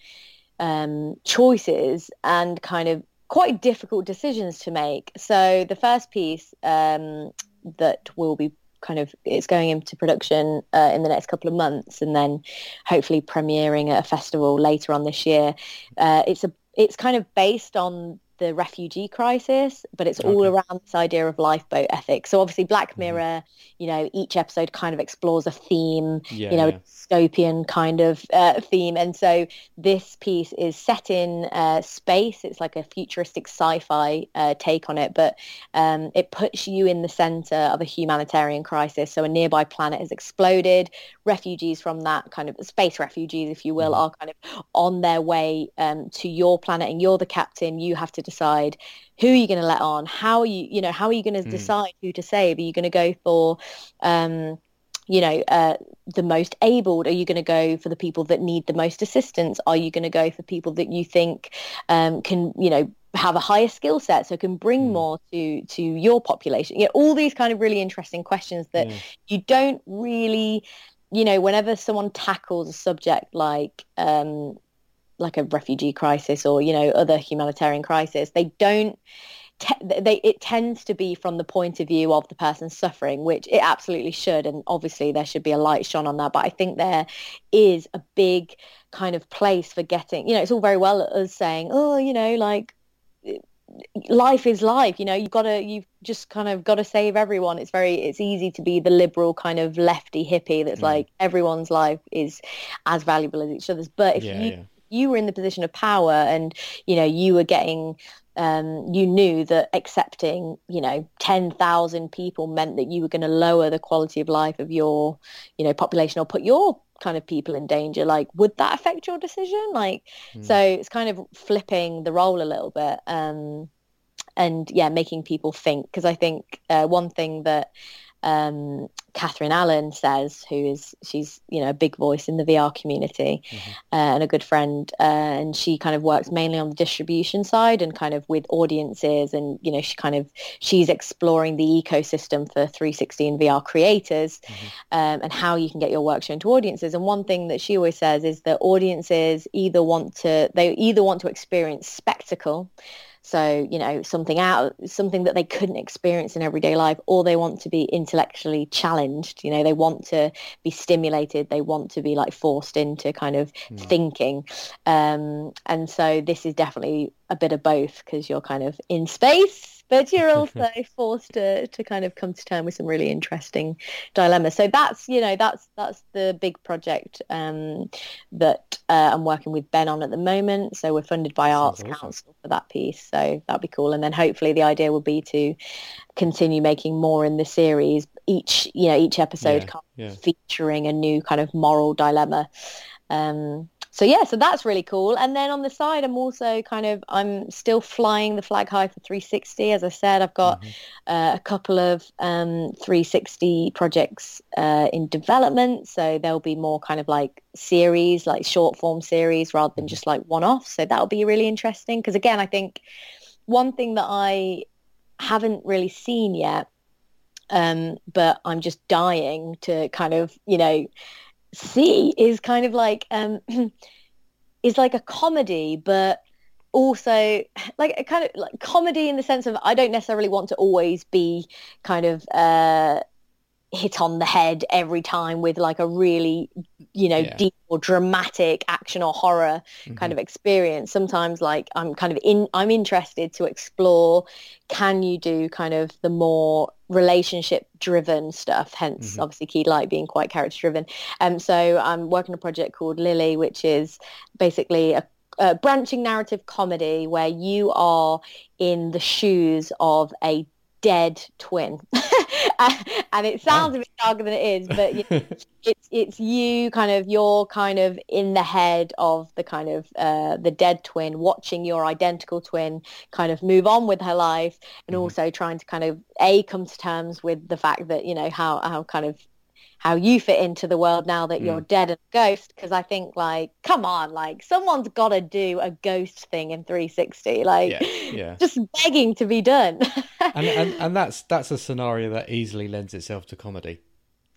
um, choices and kind of quite difficult decisions to make. So the first piece um, that will be kind of it's going into production uh, in the next couple of months and then hopefully premiering at a festival later on this year. Uh, it's a it's kind of based on the refugee crisis, but it's okay. all around this idea of lifeboat ethics. So obviously Black mm-hmm. Mirror, mm-hmm. you know, each episode kind of explores a theme, yeah, you know, yeah. dystopian kind of uh, theme. And so this piece is set in uh, space. It's like a futuristic sci-fi uh, take on it, but um, it puts you in the center of a humanitarian crisis. So a nearby planet has exploded. Refugees from that kind of space refugees, if you will, mm-hmm. are kind of on their way um, to your planet and you're the captain. You have to decide who are you going to let on how are you you know how are you going to mm. decide who to save are you going to go for um, you know uh, the most abled are you going to go for the people that need the most assistance are you going to go for people that you think um, can you know have a higher skill set so can bring mm. more to to your population you know all these kind of really interesting questions that yeah. you don't really you know whenever someone tackles a subject like um, like a refugee crisis or you know other humanitarian crisis they don't they it tends to be from the point of view of the person suffering which it absolutely should and obviously there should be a light shone on that but i think there is a big kind of place for getting you know it's all very well us saying oh you know like life is life you know you've got to you've just kind of got to save everyone it's very it's easy to be the liberal kind of lefty hippie that's mm. like everyone's life is as valuable as each other's but if yeah, you yeah you were in the position of power and you know you were getting um, you knew that accepting, you know, 10,000 people meant that you were going to lower the quality of life of your, you know, population or put your kind of people in danger, like, would that affect your decision? Like, mm. so it's kind of flipping the role a little bit. Um, and yeah, making people think. Because I think uh, one thing that um, Catherine Allen says, who is she's you know a big voice in the VR community mm-hmm. uh, and a good friend, uh, and she kind of works mainly on the distribution side and kind of with audiences, and you know she kind of she's exploring the ecosystem for 360 and VR creators, mm-hmm. um, and how you can get your work shown to audiences. And one thing that she always says is that audiences either want to they either want to experience spectacle so, you know, something out, something that they couldn't experience in everyday life, or they want to be intellectually challenged. You know, they want to be stimulated. They want to be like forced into kind of mm. thinking. Um, and so this is definitely a bit of both because you're kind of in space but you're also forced to, to kind of come to terms with some really interesting dilemmas. So that's you know that's that's the big project um, that uh, I'm working with Ben on at the moment. So we're funded by Arts awesome. Council for that piece. So that'd be cool. And then hopefully the idea will be to continue making more in the series. Each you know each episode yeah, kind of yeah. featuring a new kind of moral dilemma. Um, so yeah, so that's really cool. And then on the side, I'm also kind of I'm still flying the flag high for 360. As I said, I've got mm-hmm. uh, a couple of um, 360 projects uh, in development. So there'll be more kind of like series, like short form series, rather than mm-hmm. just like one off. So that'll be really interesting because again, I think one thing that I haven't really seen yet, um, but I'm just dying to kind of you know see is kind of like um, [clears throat] is like a comedy, but also [laughs] like a kind of like comedy in the sense of I don't necessarily want to always be kind of uh, hit on the head every time with like a really you know yeah. deep or dramatic action or horror mm-hmm. kind of experience sometimes like i'm kind of in i'm interested to explore can you do kind of the more relationship driven stuff hence mm-hmm. obviously key light being quite character driven um so i'm working on a project called lily which is basically a a branching narrative comedy where you are in the shoes of a dead twin. [laughs] and it sounds oh. a bit darker than it is, but you [laughs] know, it's it's you kind of you're kind of in the head of the kind of uh, the dead twin, watching your identical twin kind of move on with her life, and mm-hmm. also trying to kind of a come to terms with the fact that you know how how kind of how you fit into the world now that you're mm. dead and a ghost because i think like come on like someone's got to do a ghost thing in 360 like yeah, yeah. [laughs] just begging to be done. [laughs] And, and and that's that's a scenario that easily lends itself to comedy.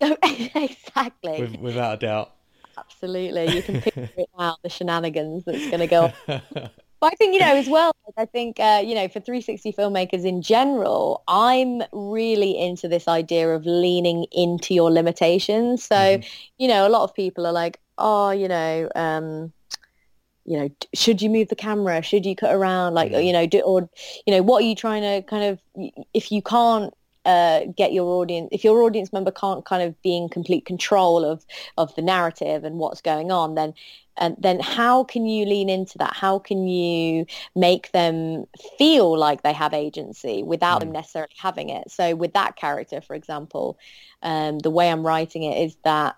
[laughs] Exactly. With, without a doubt. Absolutely. You can picture it out the shenanigans that's going to go But I think, you know, [laughs] as well, I think, uh, you know, for 360 filmmakers in general, I'm really into this idea of leaning into your limitations. So, mm-hmm. you know, a lot of people are like, oh, you know, um, you know, should you move the camera? Should you cut around? Like, you know, do, or, you know, what are you trying to kind of, if you can't uh, get your audience if your audience member can't kind of be in complete control of of the narrative and what's going on then and then how can you lean into that how can you make them feel like they have agency without mm. them necessarily having it so with that character for example um, the way i'm writing it is that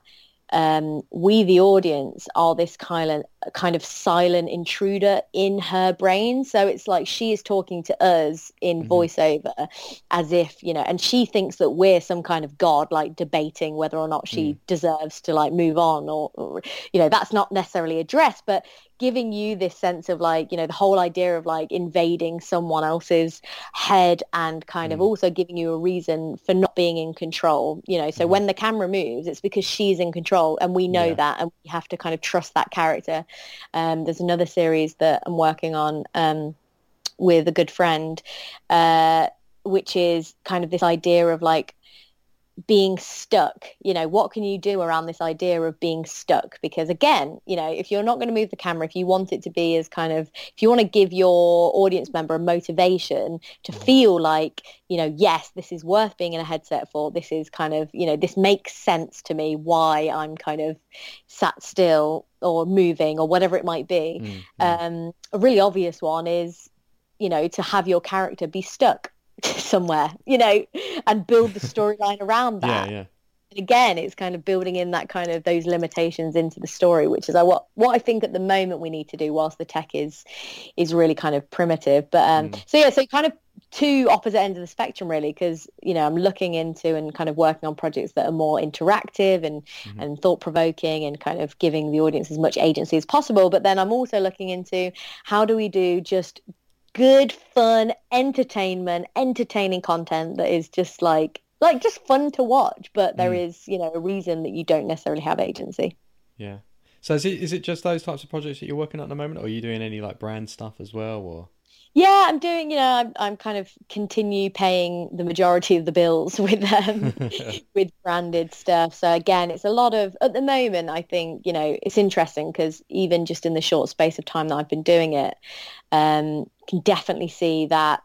um, we, the audience, are this kind of, kind of silent intruder in her brain. So it's like she is talking to us in mm-hmm. voiceover as if, you know, and she thinks that we're some kind of god, like debating whether or not she mm. deserves to like move on or, or, you know, that's not necessarily addressed, but giving you this sense of like you know the whole idea of like invading someone else's head and kind mm. of also giving you a reason for not being in control you know so mm. when the camera moves it's because she's in control and we know yeah. that and we have to kind of trust that character um, there's another series that i'm working on um, with a good friend uh, which is kind of this idea of like being stuck you know what can you do around this idea of being stuck because again you know if you're not going to move the camera if you want it to be as kind of if you want to give your audience member a motivation to mm. feel like you know yes this is worth being in a headset for this is kind of you know this makes sense to me why i'm kind of sat still or moving or whatever it might be mm-hmm. um, a really obvious one is you know, to have your character be stuck [laughs] somewhere, you know, and build the [laughs] storyline around that. Yeah, yeah. And again, it's kind of building in that kind of those limitations into the story, which is what what I think at the moment we need to do, whilst the tech is is really kind of primitive. But um, mm. so yeah, so kind of two opposite ends of the spectrum really because you know i'm looking into and kind of working on projects that are more interactive and mm-hmm. and thought provoking and kind of giving the audience as much agency as possible but then i'm also looking into how do we do just good fun entertainment entertaining content that is just like like just fun to watch but there mm. is you know a reason that you don't necessarily have agency yeah so is it is it just those types of projects that you're working on at the moment or are you doing any like brand stuff as well or yeah, I'm doing. You know, I'm I'm kind of continue paying the majority of the bills [laughs] with um [laughs] with branded stuff. So again, it's a lot of at the moment. I think you know it's interesting because even just in the short space of time that I've been doing it, um, can definitely see that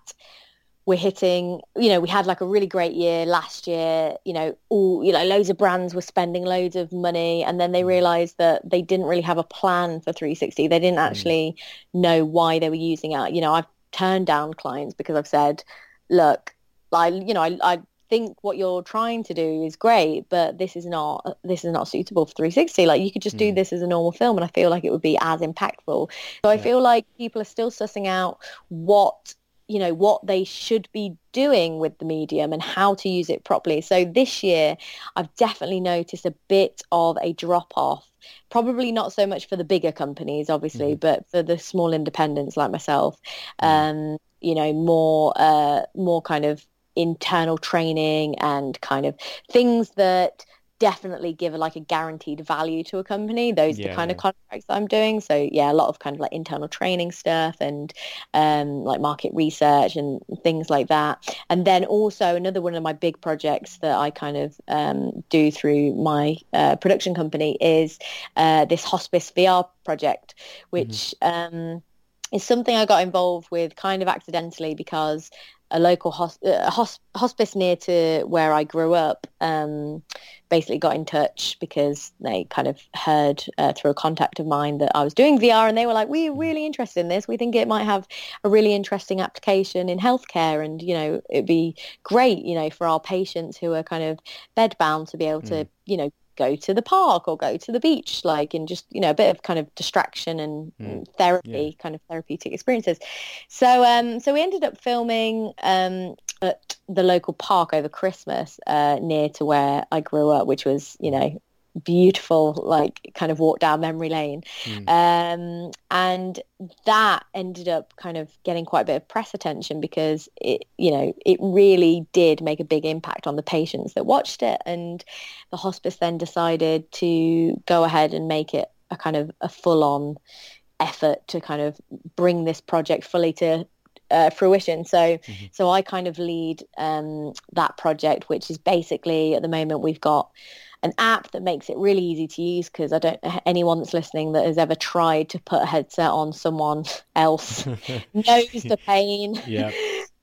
we're hitting. You know, we had like a really great year last year. You know, all you know, loads of brands were spending loads of money, and then they mm. realised that they didn't really have a plan for 360. They didn't mm. actually mm. know why they were using it. You know, I've turned down clients because I've said, look, I, you know, I, I think what you're trying to do is great, but this is not this is not suitable for 360. Like you could just do mm. this as a normal film, and I feel like it would be as impactful. So I feel like people are still sussing out what you know what they should be doing with the medium and how to use it properly. So this year, I've definitely noticed a bit of a drop off. Probably not so much for the bigger companies, obviously, mm-hmm. but for the small independents like myself, mm-hmm. um, you know, more uh, more kind of internal training and kind of things that definitely give like a guaranteed value to a company. Those yeah, are the kind yeah. of contracts that I'm doing. So yeah, a lot of kind of like internal training stuff and um, like market research and things like that. And then also another one of my big projects that I kind of um, do through my uh, production company is uh, this hospice VR project, which mm-hmm. um, is something I got involved with kind of accidentally because a local hosp- uh, hosp- hospice near to where I grew up um, basically got in touch because they kind of heard uh, through a contact of mine that I was doing VR and they were like, we're really interested in this. We think it might have a really interesting application in healthcare and, you know, it'd be great, you know, for our patients who are kind of bedbound to be able to, mm. you know, go to the park or go to the beach, like in just, you know, a bit of kind of distraction and mm. therapy, yeah. kind of therapeutic experiences. So, um, so we ended up filming um, at the local park over Christmas uh, near to where I grew up, which was, you know, beautiful like kind of walk down memory lane mm. um, and that ended up kind of getting quite a bit of press attention because it you know it really did make a big impact on the patients that watched it and the hospice then decided to go ahead and make it a kind of a full-on effort to kind of bring this project fully to uh, fruition. So, mm-hmm. so I kind of lead um, that project, which is basically at the moment we've got an app that makes it really easy to use because I don't anyone that's listening that has ever tried to put a headset on someone else [laughs] knows the pain. Yeah. [laughs]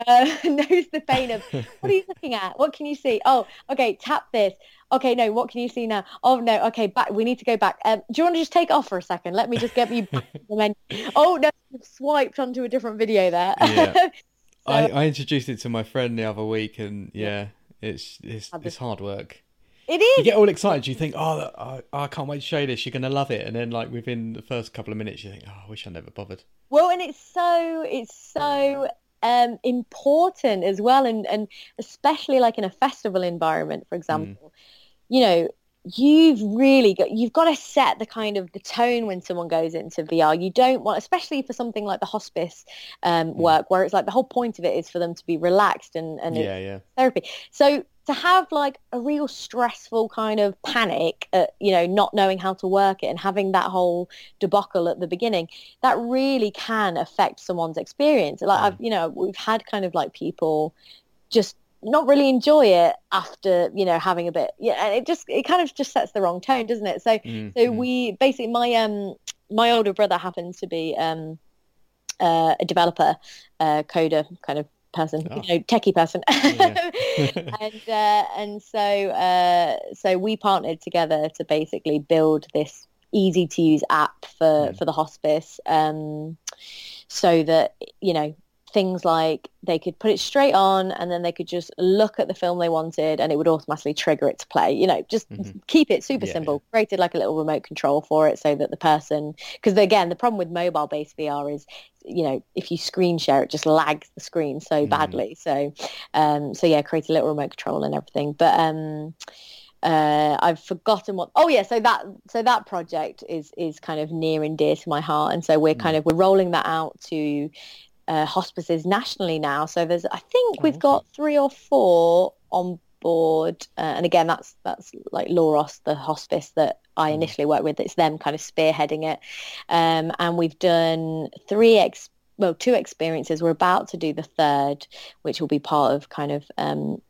Uh, [laughs] knows the pain of what are you looking at? What can you see? Oh, okay, tap this. Okay, no, what can you see now? Oh no, okay, back. We need to go back. Um, do you want to just take off for a second? Let me just get you back to the menu. Oh no, swiped onto a different video there. Yeah. so, I, I introduced it to my friend the other week, and yeah, it's it's it's hard work. It is. You get all excited. You think, oh, I, I can't wait to show you this. You're going to love it. And then, like within the first couple of minutes, you think, oh, I wish I never bothered. Well, and it's so it's so um, important as well, and and especially like in a festival environment, for example. Mm. You know, you've really got you've got to set the kind of the tone when someone goes into VR. You don't want, especially for something like the hospice um, mm. work, where it's like the whole point of it is for them to be relaxed and and yeah, yeah. therapy. So to have like a real stressful kind of panic at you know not knowing how to work it and having that whole debacle at the beginning that really can affect someone's experience like mm. I've you know we've had kind of like people just not really enjoy it after you know having a bit yeah and it just it kind of just sets the wrong tone doesn't it so mm. so mm. we basically my um my older brother happens to be um uh, a developer uh, coder kind of person, oh. you know, techie person. [laughs] [laughs] and uh, and so uh, so we partnered together to basically build this easy to use app for mm. for the hospice, um, so that you know things like they could put it straight on and then they could just look at the film they wanted and it would automatically trigger it to play you know just Mhm. keep it super Yeah, simple created like a little remote control for it so that the person because again the problem with mobile based vr is you know if you screen share it just lags the screen so Mhm. badly so um so yeah create a little remote control and everything but um uh, I've forgotten what. Oh yeah, so that so that project is is kind of near and dear to my heart, and so we're kind of we're rolling that out to uh, hospices nationally now. So there's I think Oh, we've got three or four on board, uh, and again that's that's like Loros, the hospice that I Mm. initially worked with. It's them kind of spearheading it, um, and we've done three ex. Well, two experiences. We're about to do the third, which will be part of kind of um,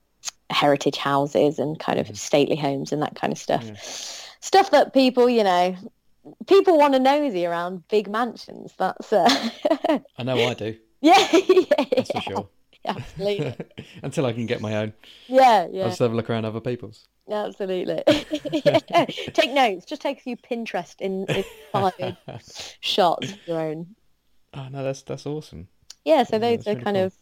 heritage houses and kind of Mhm. stately homes and that kind of stuff. Yeah. Stuff that people, you know, people want to nosy around big mansions. That's uh, I know I do. [laughs] yeah, yeah, That's for sure. absolutely. [laughs] Until I can get my own, Yeah, I'll yeah, just have a look around other people's. absolutely. [laughs] take notes. Just take a few Pinterest in inspired shots of your own. Oh no, that's that's awesome. Yeah, so Yeah, those are really kind cool. of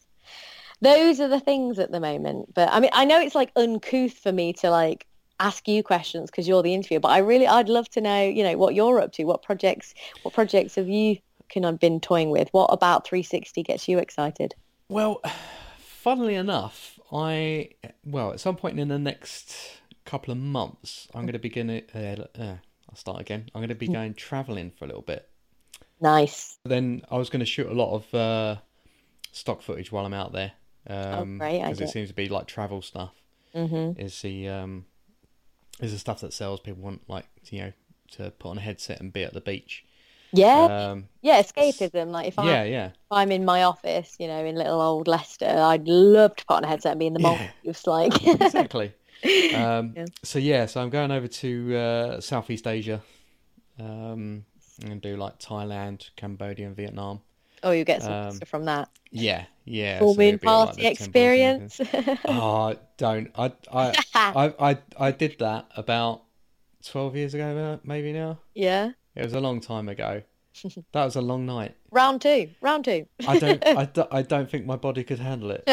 those are the things at the moment. But I mean, I know it's like uncouth for me to like ask you questions because you're the interviewer. But I really, I'd love to know, you know, what you're up to. What projects, what projects have you kind of been toying with? What about 360 gets you excited? Well, [sighs] funnily enough, I well at some point in the next couple of months, I'm going to begin. Uh, uh, I'll start again. I'm going to be Hmm. going traveling for a little bit. Nice. Then I was going to shoot a lot of uh, stock footage while I'm out there. Um, great because it seems to be like travel stuff hmm is the um, is the stuff that sells. People want like you know to put on a headset and be at the beach. Yeah, Um, yeah, escapism. Like if, I, yeah, if yeah. I'm in my office, you know, in little old Leicester, I'd love to put on a headset and be in the Yeah. Maldives. Like, [laughs] exactly. [laughs] Um, Yeah. So yeah, so I'm going over to uh, Southeast Asia, um, and do like Thailand, Cambodia, and Vietnam. Oh, you get some Um, from that. Yeah, yeah. Full so moon like party and experience. [laughs] Oh, don't I? I [laughs] I I I did that about twelve years ago, maybe now. yeah. It was a long time ago. [laughs] That was a long night. Round two. Round two. I don't I, do, I don't think my body could handle it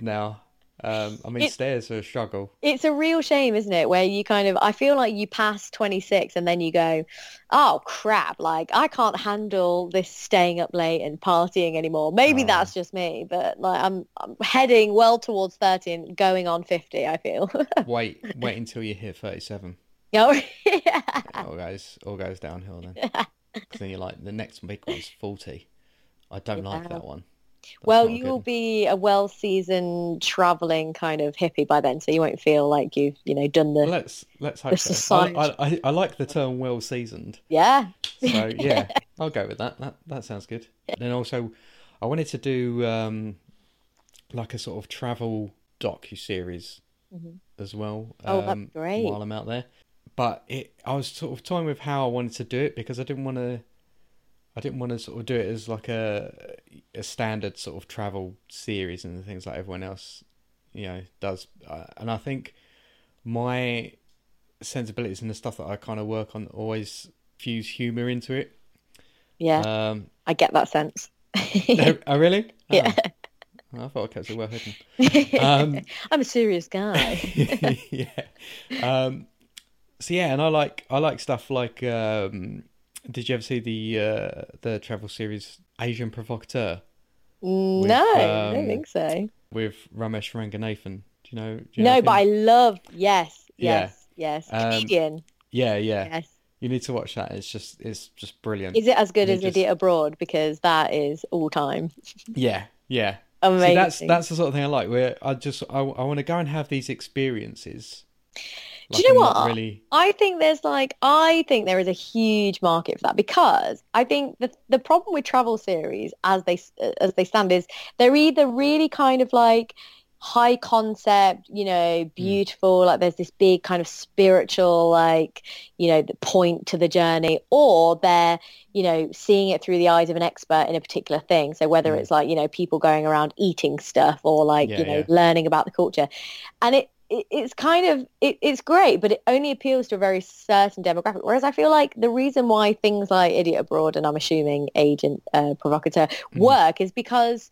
now. Um, I mean, It- stairs are a struggle. it's a real shame, isn't it? Where you kind of, I feel like you pass 26 and then you go, oh crap, like I can't handle this staying up late and partying anymore. Maybe Oh. that's just me, but like I'm, I'm heading well towards 30 and going on 50, I feel. [laughs] Wait, wait until you hit thirty-seven. [laughs] Oh, yeah. all goes all goes downhill then. [laughs] Because then you're like the next big one's forty. I don't like that one. That's Well, good you'll be a well-seasoned traveling kind of hippie by then, so you won't feel like you've, you know, done the, Well, let's let's hope so. I. I, I, like the term well seasoned. yeah. So [laughs] yeah, I'll go with that. That that sounds good. Then also, I wanted to do um, like a sort of travel docu series Mhm. as well. Oh, that'd um, be great. While I'm out there, but it I was sort of toying with how I wanted to do it because I didn't want to. I didn't want to sort of do it as like a a standard sort of travel series and things like everyone else, you know, does. And I think my sensibilities and the stuff that I kind of work on always fuse humor into it. Yeah, Um, I get that sense. no, [laughs] oh, really? [laughs] Oh. Yeah. I thought I kept it well hidden. Um, [laughs] I'm a serious guy. yeah. Um, so yeah, and I like I like stuff like. Um, did you ever see the uh, the travel series Asian Provocateur no, I don't um, think so. with Romesh Ranganathan? Do you know? Do you No, know but I love yes, Yeah. yes, yes. Um, Comedian. Yeah, yeah. Yes. You need to watch that. It's just it's just brilliant. Is it as good as just- Idiot Abroad? Because that is all time Yeah, yeah. amazing. See, that's that's the sort of thing I like. Where I just I, I want to go and have these experiences. Do you know I'm what? Really, I think there's like I think there is a huge market for that because I think the the problem with travel series as they as they stand is they're either really kind of like high concept, you know, beautiful, like there's this big kind of spiritual like, you know, the point to the journey or they're, you know, seeing it through the eyes of an expert in a particular thing. So whether Mm. it's like, you know, people going around eating stuff or like, Yeah, you know, yeah. learning about the culture. And it it, it's kind of it, it's great, but it only appeals to a very certain demographic. Whereas I feel like the reason why things like Idiot Abroad and I'm assuming Agent uh, Provocateur Mhm. work is because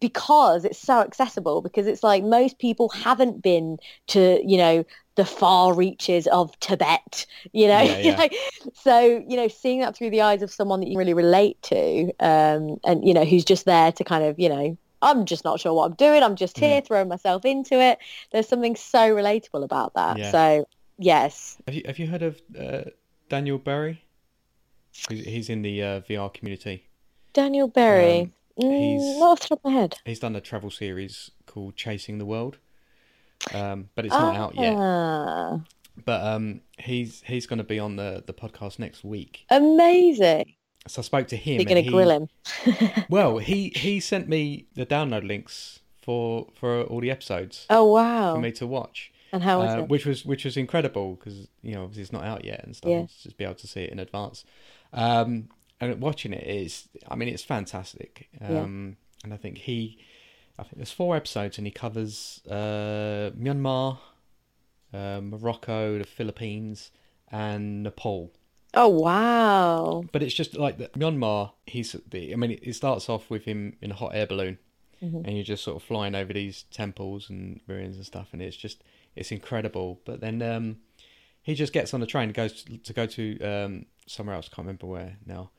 because it's so accessible because it's like most people haven't been to you know the far reaches of Tibet you know Yeah, [laughs] yeah. So you know seeing that through the eyes of someone that you really relate to um and you know who's just there to kind of you know I'm just not sure what I'm doing I'm just here throwing myself into it there's something so relatable about that Yeah. so yes Have you have you heard of uh, Daniel Berry? He's, he's in the uh, VR community. Daniel Berry Um, Mm, he's- not off the top of my head He's done a travel series called Chasing the World, um, but it's not out yet. Ah, But um, he's he's going to be on the the podcast next week. amazing So I spoke to him. you're going to grill him [laughs] Well, he [laughs] he sent me the download links for for all the episodes oh wow for me to watch. and how was uh, it which was which was incredible because you know obviously it's not out yet and stuff. Yeah. Just be able to see it in advance, um, and watching it is, I mean, it's fantastic. Yeah. Um, And I think he, I think there's four episodes, and he covers uh, Myanmar, uh, Morocco, the Philippines, and Nepal. Oh wow But it's just like the, Myanmar. He's the. I mean, it starts off with him in a hot air balloon, Mhm. and you're just sort of flying over these temples and ruins and stuff, and it's just it's incredible. But then um, he just gets on the train, goes to, to go to um, somewhere else. I can't remember where now,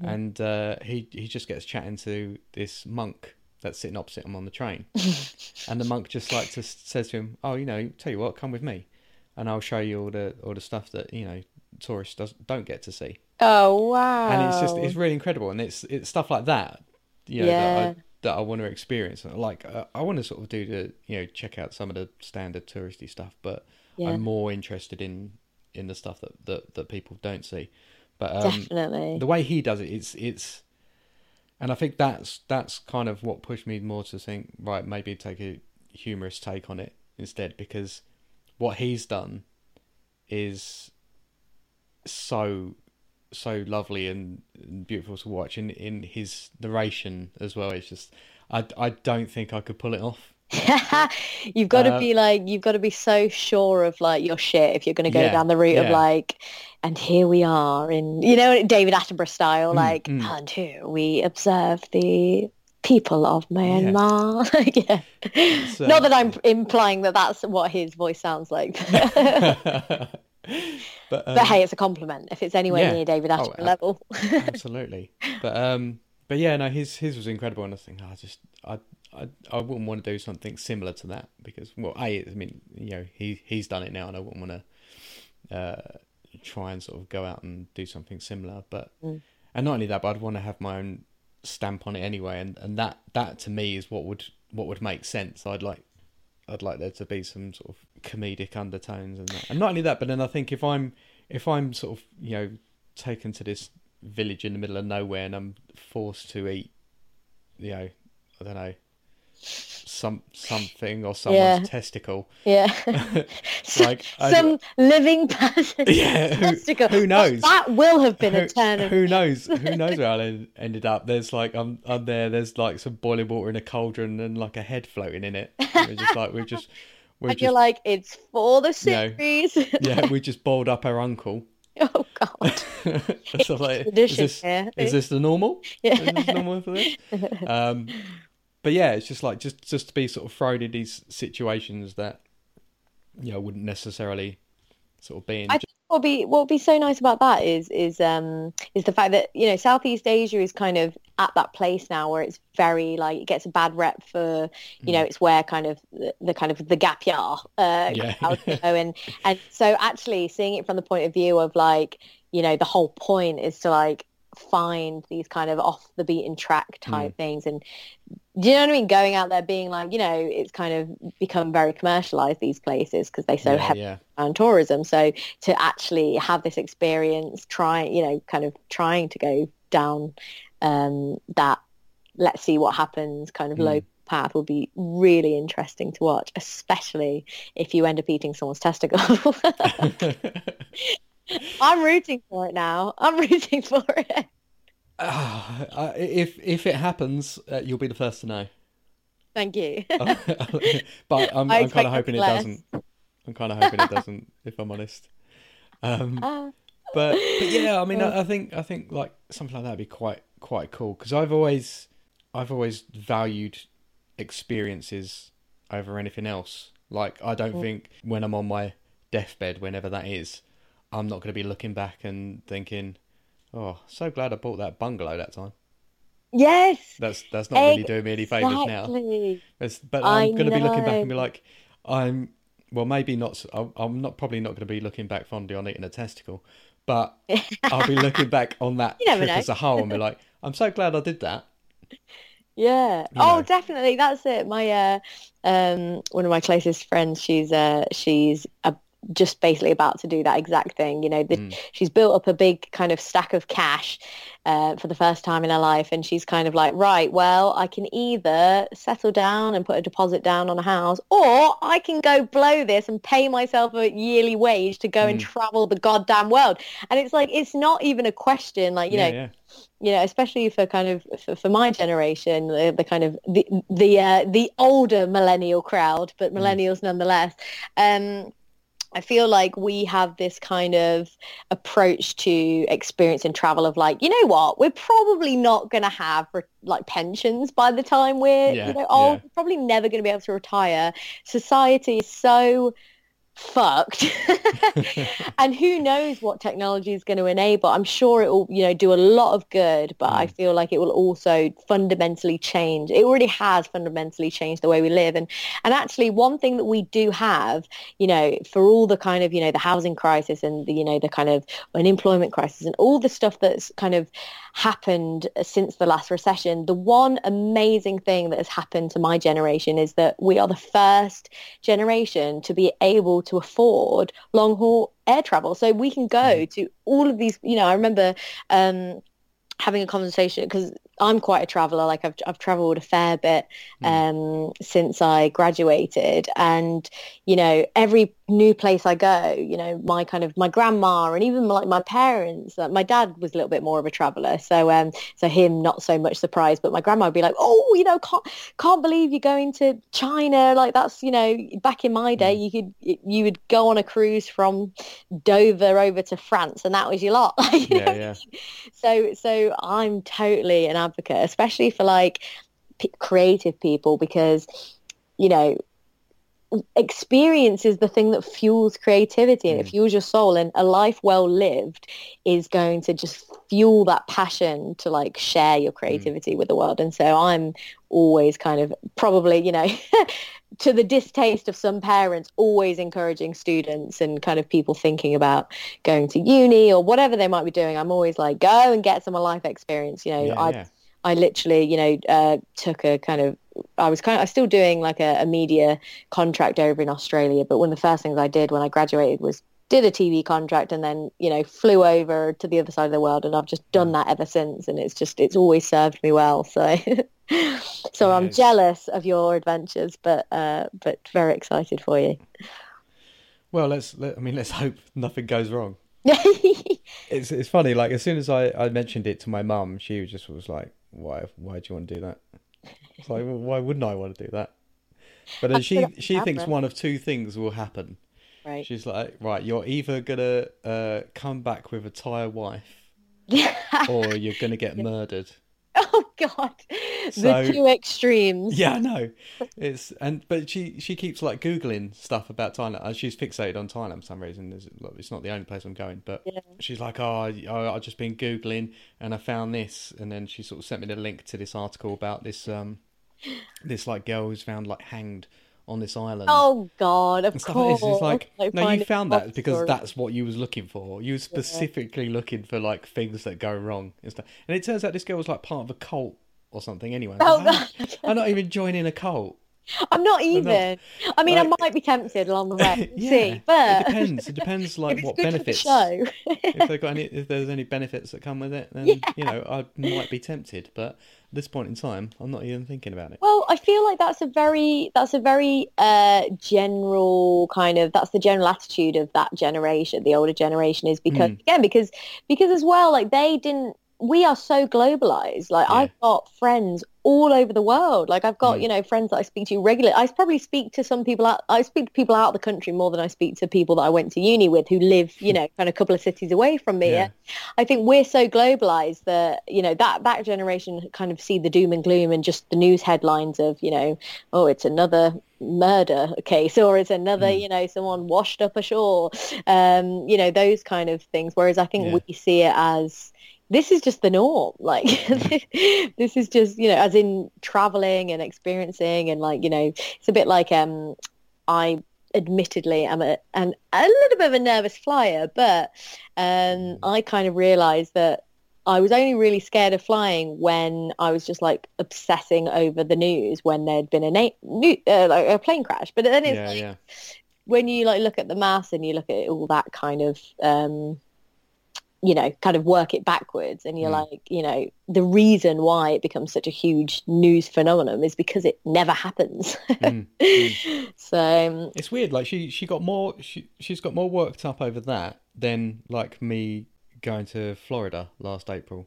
and uh, he he just gets chatting to this monk that's sitting opposite him on the train, [laughs] and the monk just like just says to him, "Oh, you know, tell you what, come with me, and I'll show you all the all the stuff that you know tourists does, don't get to see." oh wow and it's just it's really incredible. And it's it's stuff like that you know Yeah. that I, that I want to experience like uh, I want to sort of do the you know check out some of the standard touristy stuff but yeah. I'm more interested in in the stuff that that, that people don't see. But um definitely. the way he does it it's it's and I think that's that's kind of what pushed me more to think right maybe take a humorous take on it instead because what he's done is so so lovely and, and beautiful to watch in in his narration as well. It's just I, I don't think I could pull it off. [laughs] You've got to Uh, be like you've got to be so sure of like your shit if you're going to go Yeah, down the route of like and here we are in you know David Attenborough style Mm, like mm. and here we observe the people of Myanmar. Yeah. [laughs] So- not that I'm implying that that's what his voice sounds like [laughs] [laughs] but, um, but hey it's a compliment. If it's anywhere yeah. near David Oh, Attenborough ab- level. [laughs] absolutely. But um but yeah no his his was incredible and i think oh, i just I, I i wouldn't want to do something similar to that because well a i mean you know he he's done it now and i wouldn't want to uh try and sort of go out and do something similar. But Mm. and not only that but i'd want to have my own stamp on it anyway and and that that to me is what would what would make sense. I'd like I'd like there to be some sort of comedic undertones and that. And not only that, but then I think if I'm if I'm sort of, you know, taken to this village in the middle of nowhere and I'm forced to eat, you know, I don't know, some something or someone's Yeah. testicle. yeah [laughs] Like, [laughs] some living person [laughs] Yeah, who- testicle. who knows? that will have been a who, turn of who knows? Who knows where I ended up? There's like I'm I'm there. There's like some boiling water in a cauldron and like a head floating in it. We're just like we've just we've and you're like, it's for the No. series. yeah we just [laughs] boiled up our uncle. oh God. [laughs] so like, is this is this the normal? Yeah. Is this normal for this? [laughs] Um, but yeah, it's just like just just to be sort of thrown in these situations that you know wouldn't necessarily sort of be in. I think what be what would be so nice about that is is um is the fact that you know Southeast Asia is kind of at that place now where it's very like it gets a bad rep for you know it's where kind of the, the kind of the gap year uh Yeah. crowd, [laughs] you know, [laughs] and and so actually seeing it from the point of view of like you know the whole point is to like find these kind of off the beaten track type things and do you know what I mean? Going out there being like, you know, it's kind of become very commercialized these places because they so yeah, heavily yeah, on tourism. So to actually have this experience, trying you know, kind of trying to go down um, that, let's see what happens kind of Mm. low path will be really interesting to watch, especially if you end up eating someone's testicle. [laughs] I'm rooting for it now. I'm rooting for it. Ah, uh, if if it happens, uh, you'll be the first to know. Thank you. [laughs] but I'm, I'm kind of hoping it less. doesn't. I'm kind of hoping it doesn't, if I'm honest. Um, [laughs] Ah, but but yeah, I mean, I, I think I think like something like that would be quite quite cool because I've always I've always valued experiences over anything else. Like I don't think when I'm on my deathbed, whenever that is, I'm not going to be looking back and thinking, "Oh, so glad I bought that bungalow that time." Yes. That's that's not really doing me any favors now. It's, but I'm going to be looking back and be like, I'm well, maybe not. I'm not probably not going to be looking back fondly on eating a testicle, but I'll be looking back on that [laughs] trip know. as a whole and be like, I'm so glad I did that. Yeah. You Oh, know. definitely. That's it. My uh, um, one of my closest friends. She's uh, she's uh, just basically about to do that exact thing. You know, the, Mm. she's built up a big kind of stack of cash uh, for the first time in her life, and she's kind of like, right, well, I can either settle down and put a deposit down on a house, or I can go blow this and pay myself a yearly wage to go and Mm. travel the goddamn world. And it's like, it's not even a question. Like, you yeah, know, yeah. you know, especially for kind of for, for my generation, the, the kind of the the uh, the older millennial crowd, but millennials nonetheless. Um, I feel like we have this kind of approach to experience and travel of like, you know what, we're probably not going to have re- like pensions by the time we're, Yeah, you know, old. yeah. We're probably never going to be able to retire. Society is so fucked. [laughs] And who knows what technology is going to enable. I'm sure it will you know do a lot of good but i Mm. feel like it will also fundamentally change. It already has fundamentally changed the way we live. And and actually one thing that we do have you know for all the kind of you know the housing crisis and the you know the kind of unemployment crisis and all the stuff that's kind of happened since the last recession the one amazing thing that has happened to my generation is that we are the first generation to be able to afford long haul air travel. So we can go to all of these, you know, I remember um, having a conversation because I'm quite a traveler. Like I've, I've traveled a fair bit um, since I graduated and, you know, every new place I go, you know, my kind of my grandma and even like my parents, like my dad was a little bit more of a traveler. So, um, so him not so much surprised, but my grandma would be like, oh, you know, can't, can't believe you're going to China. Like that's, you know, back in my day, you could, you would go on a cruise from Dover over to France and that was your lot. Like, [laughs] you yeah, yeah. so so I'm totally an advocate, especially for like p- creative people, because you know experience is the thing that fuels creativity and it Mm. fuels your soul. And a life well lived is going to just fuel that passion to like share your creativity with the world. And so i'm always kind of probably you know [laughs] to the distaste of some parents always encouraging students and kind of people thinking about going to uni or whatever they might be doing. I'm always like go and get some life experience. You know yeah, i yeah. I literally, you know, uh, took a kind of, I was kind of, I was still doing like a, a media contract over in Australia, but one of the first things I did when I graduated was did a TV contract and then, you know, flew over to the other side of the world and I've just done that ever since and it's just, it's always served me well. So, [laughs] so I'm jealous of your adventures, but, uh, but very excited for you. Well, let's. Let, I mean, let's hope nothing goes wrong. [laughs] It's it's funny. Like as soon as I, I mentioned it to my mum, she was just was like, "Why? Why do you want to do that?" It's like, well, why wouldn't I want to do that? But then she she you thinks one of two things will happen. right. She's like, "Right, you're either gonna uh, come back with a Thai wife, [laughs] or you're gonna get [laughs] murdered." [laughs] oh God. So- the two extremes. Yeah, I know. It's and but she she keeps like googling stuff about Thailand. Uh, She's fixated on Thailand for some reason. It's not the only place I'm going, but Yeah. she's like, oh, I, I- I've just been googling and I found this, and then she sort of sent me the link to this article about this um this like girl who's found like hanged on this island. Oh God, of course. It's like, no, you found that because that's what you was looking for. You were specifically looking for like things that go wrong and stuff. And it turns out this girl was like part of a cult or something. Anyway, Oh, I'm, like, "I'm- I'm not even joining a cult. I'm not even. I mean, Like- I might be tempted along the [laughs] way. yeah, See, but it depends. It depends, [laughs] like what benefits. the if they got any, if there's any benefits that come with it, then Yeah. you know I might be tempted. But at this point in time, I'm not even thinking about it. Well, I feel like that's a very that's a very uh, general kind of that's the general attitude of that generation, the older generation, is because Mm. again because because as well like they didn't we are so globalized. Like Yeah. I've got friends all over the world. Like I've got, Mm. you know, friends that I speak to regularly. I probably speak to some people out, I speak to people out of the country more than I speak to people that I went to uni with who live, you know, kind of a couple of cities away from me. Yeah. I think we're so globalized that, you know, that, that generation kind of see the doom and gloom and just the news headlines of, you know, oh, it's another murder case or it's another, Mm. you know, someone washed up ashore, um, you know, those kind of things. Whereas I think Yeah. we see it as this is just the norm. [laughs] Like this is just, you know, as in traveling and experiencing and like, you know, it's a bit like um I admittedly am a and a little bit of a nervous flyer, but um I kind of realized that I was only really scared of flying when I was just like obsessing over the news when there'd been a na- new, uh, like a plane crash. But then it's yeah, like, yeah. when you like look at the mass and you look at all that kind of um you know kind of work it backwards and you're Mm. like you know the reason why it becomes such a huge news phenomenon is because it never happens Mm, mm. [laughs] so um, It's weird. Like she, she got more. She, she's got more worked up over that than like me going to Florida last April,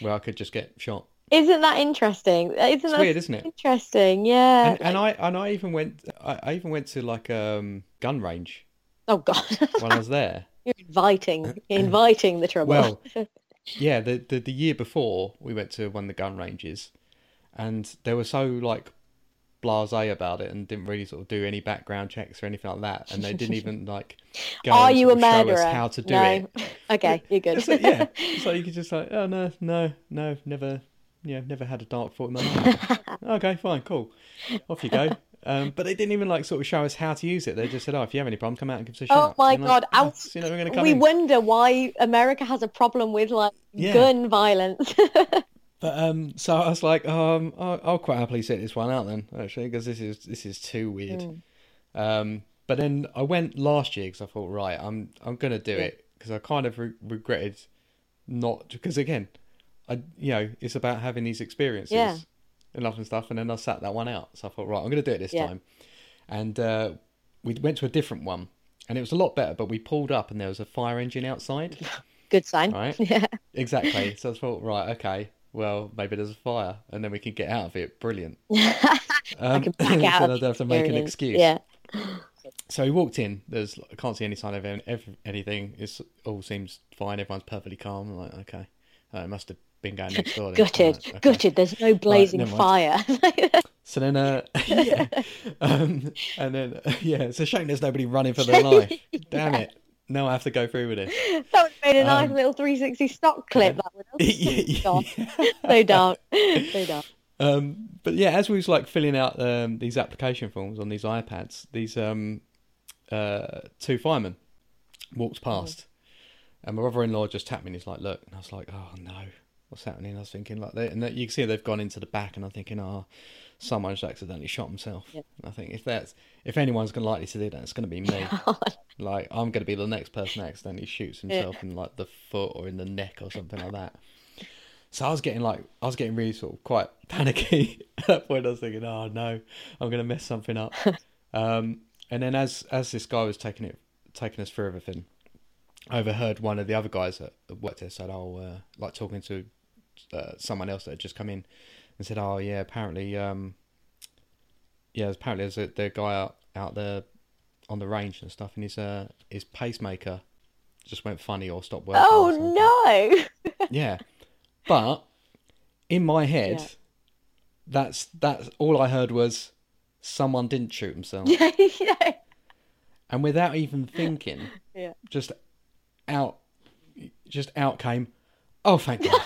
where I could just get shot. isn't that interesting isn't It's that weird, isn't it? interesting yeah And, and I and I even went. I, I even went to like um gun range oh god when I was there. You're inviting uh, uh, inviting the trouble Well, [laughs] yeah, the, the the year before we went to one of the gun ranges, and they were so like blasé about it and didn't really sort of do any background checks or anything like that, and they didn't even [laughs] like go are and you a of show us murderer how to do no it. [laughs] okay you're good like, yeah, so you could just like, oh no, no, no, never, yeah, never had a dark thought in my mind. okay, fine, cool, off you go. Um, but they didn't even like sort of show us how to use it. They just said, "Oh, if you have any problem, come out and give us a Oh my And like, God, "Oh, and so you're not going to come we in." wonder why America has a problem with like Yeah. gun violence. [laughs] But um, so I was like, um, I'll, I'll quite happily sit this one out then, actually, because this is this is too weird. Mm. Um, but then I went last year because I thought, right, I'm I'm gonna do Yeah. it because I kind of re- regretted not because again, I you know it's about having these experiences Yeah. And love and stuff, and then I sat that one out. So I thought, right, I'm gonna do it this Yeah. time, and uh, we went to a different one, and it was a lot better. But we pulled up, and there was a fire engine outside. [laughs] Good sign. Right. [laughs] Yeah. Exactly. [laughs] So I thought, right, okay, well, maybe there's a fire, and then we can get out of it. Brilliant. I Um, can so back I don't have to make an excuse. Yeah. So we walked in. There's, I can't see any sign of any, anything. It all seems fine. Everyone's perfectly calm. I'm like, okay, uh, it must have been going next door. [laughs] Gutted. Right, okay. Gutted. There's no blazing never fire. [laughs] So then, uh, [laughs] yeah, um, and then yeah, it's a shame there's nobody running for their life. Damn it! Now I have to go through with it. that would have made a nice Um, little 360 stock clip. That would have. Yeah, yeah. So dark. So dark. Um, but yeah, as we was like filling out um, these application forms on these iPads, these um, uh, two firemen walked past, and my brother-in-law just tapped me. and He's like, "Look," and I was like, "Oh no, what's happening?" I was thinking like, they, and you can see they've gone into the back, and I'm thinking, "Oh, someone's accidentally shot himself." Yeah. I think if that's if anyone's going to likely to do that, it's going to be me. [laughs] like I'm going to be the next person that accidentally shoots himself in like the foot or in the neck or something like that. So I was getting like I was getting really sort of quite [laughs] panicky at that point. I was thinking, oh no, I'm going to mess something up. [laughs] um, and then as as this guy was taking it taking us through everything, I overheard one of the other guys that worked there said, "Oh, uh, like talking to uh, someone else that had just come in and said, oh yeah, apparently, um, yeah, apparently there's a the guy out out there on the range and stuff, and his uh his pacemaker just went funny or stopped working. Oh no. [laughs] Yeah, but in my head, Yeah. that's that's all I heard was someone didn't shoot himself, [laughs] yeah. and without even thinking, [laughs] Yeah. just out, just out came. Oh, thank God!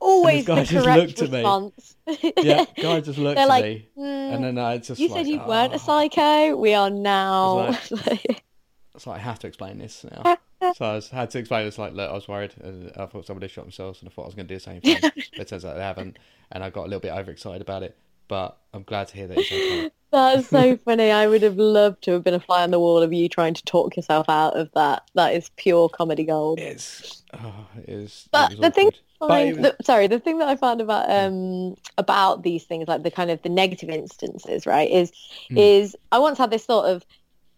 Always guy the just correct looked at me. response. yeah, [laughs] guy just looked They're at like, me, "Hmm, and then I just you like, said you weren't "Oh." a psycho. We are now. So [laughs] I have to explain this now. [laughs] so I was, had to explain this like, look, I was worried. I thought somebody shot themselves, and I thought I was going to do the same thing. but it turns out they haven't, and I got a little bit overexcited about it. But I'm glad to hear that it's okay. That's so funny. I would have loved to have been a fly on the wall of you trying to talk yourself out of that. That is pure comedy gold. It's, oh, it is. But it the thing, awkward. But the, sorry, the thing that I found about um about these things, like the kind of the negative instances, right, is Hmm. is I once had this thought of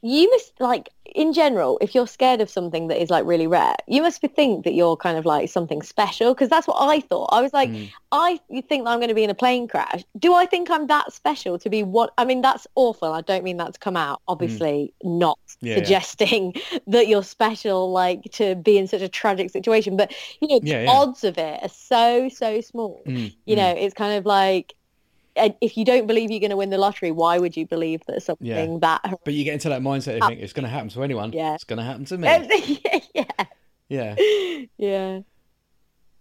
you must like in general if you're scared of something that is like really rare you must be think that you're kind of like something special because that's what i thought i was like Mm. i you think that i'm going to be in a plane crash do i think i'm that special to be what i mean that's awful i don't mean that to come out obviously not Mm. Yeah, yeah. suggesting [laughs] that you're special like to be in such a tragic situation but you know the Yeah, yeah. odds of it are so so small Mm, you know it's kind of like if you don't believe you're going to win the lottery why would you believe that something that But you get into that mindset of think it's going to happen to anyone. Yeah. It's going to happen to me. [laughs] yeah Yeah. [laughs] yeah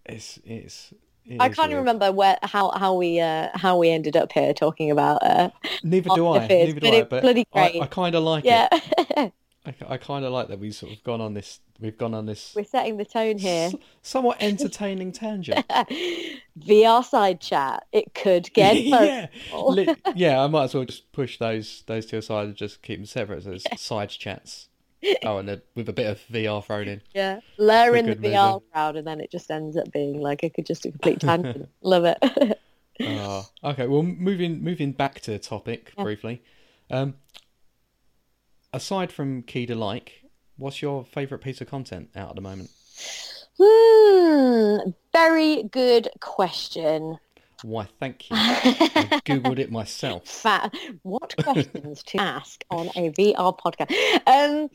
It's it's. it I can't weird. remember where how how we uh how we ended up here talking about uh Neither do I. Neither but do I. But bloody I, great. I kind of like yeah it. [laughs] I, I kind of like that we've sort of gone on this. We've gone on this we're setting the tone here s- somewhat [laughs] entertaining tangent. [laughs] VR side chat it could get [laughs] yeah. Li- yeah, I might as well just push those those two aside and just keep them separate. So it's side chats. Oh, and then with a bit of VR thrown in. yeah lure in the VR movie. crowd and then it just ends up being like it could just a complete tangent love it Oh, okay. Well, moving moving back to the topic Yeah. briefly. Um, aside from Key to Like, what's your favourite piece of content out at the moment? hmm very good question Why, thank you. I [laughs] googled it myself. Fa- what questions to ask on a VR podcast? Um,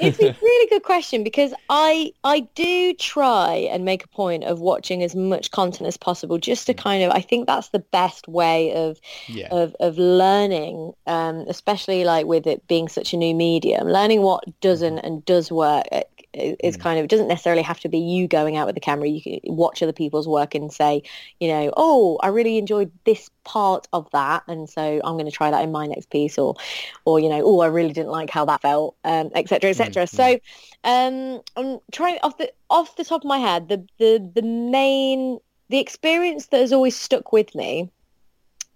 it's a really good question because I I do try and make a point of watching as much content as possible, just to kind of I think that's the best way of Yeah. of of learning, um, especially like with it being such a new medium, learning what doesn't and does work. Is Mm. kind of it doesn't necessarily have to be you going out with the camera. You can watch other people's work and say, you know, oh, I really enjoyed this part of that, and so I'm going to try that in my next piece, or, or you know, oh, I really didn't like how that felt, um, etc cetera, et cetera. Mm, So, um, I'm trying off the off the top of my head, the the the main the experience that has always stuck with me,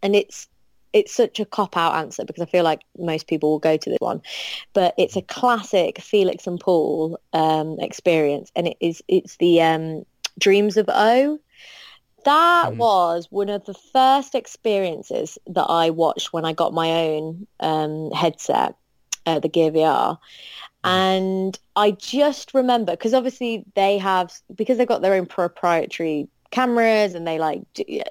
and it's it's such a cop out answer because I feel like most people will go to this one, but it's a classic Felix and Paul um, experience, and it is it's the um, Dreams of O. That Mhm. was one of the first experiences that I watched when I got my own um, headset, uh, the Gear VR. And I just remember because obviously they have because they've got their own proprietary cameras and they like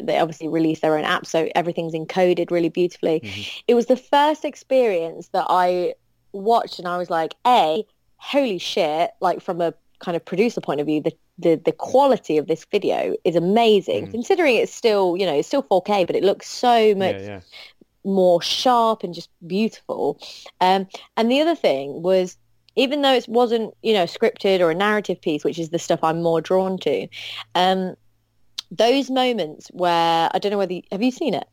they obviously release their own app so everything's encoded really beautifully. Mhm. It was the first experience that I watched and I was like, a holy shit! Like from a kind of producer point of view, the the, the quality of this video is amazing. Mm. Considering it's still you know it's still 4K, but it looks so much Yeah, yeah. more sharp and just beautiful. Um, and the other thing was, even though it wasn't, you know, scripted or a narrative piece, which is the stuff I'm more drawn to, um, those moments where I don't know whether you, have you seen it?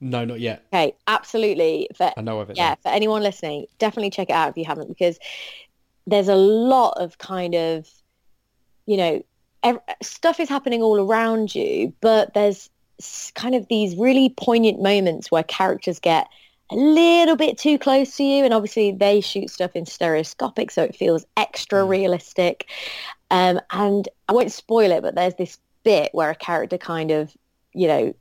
No, not yet. Okay, absolutely. For I know of it. yeah, for anyone listening, definitely check it out if you haven't, because there's a lot of kind of, you know, ev- stuff is happening all around you, but there's kind of these really poignant moments where characters get a little bit too close to you, and obviously they shoot stuff in stereoscopic, so it feels extra Mm. realistic. Um, and I won't spoil it, but there's this bit where a character kind of, you know,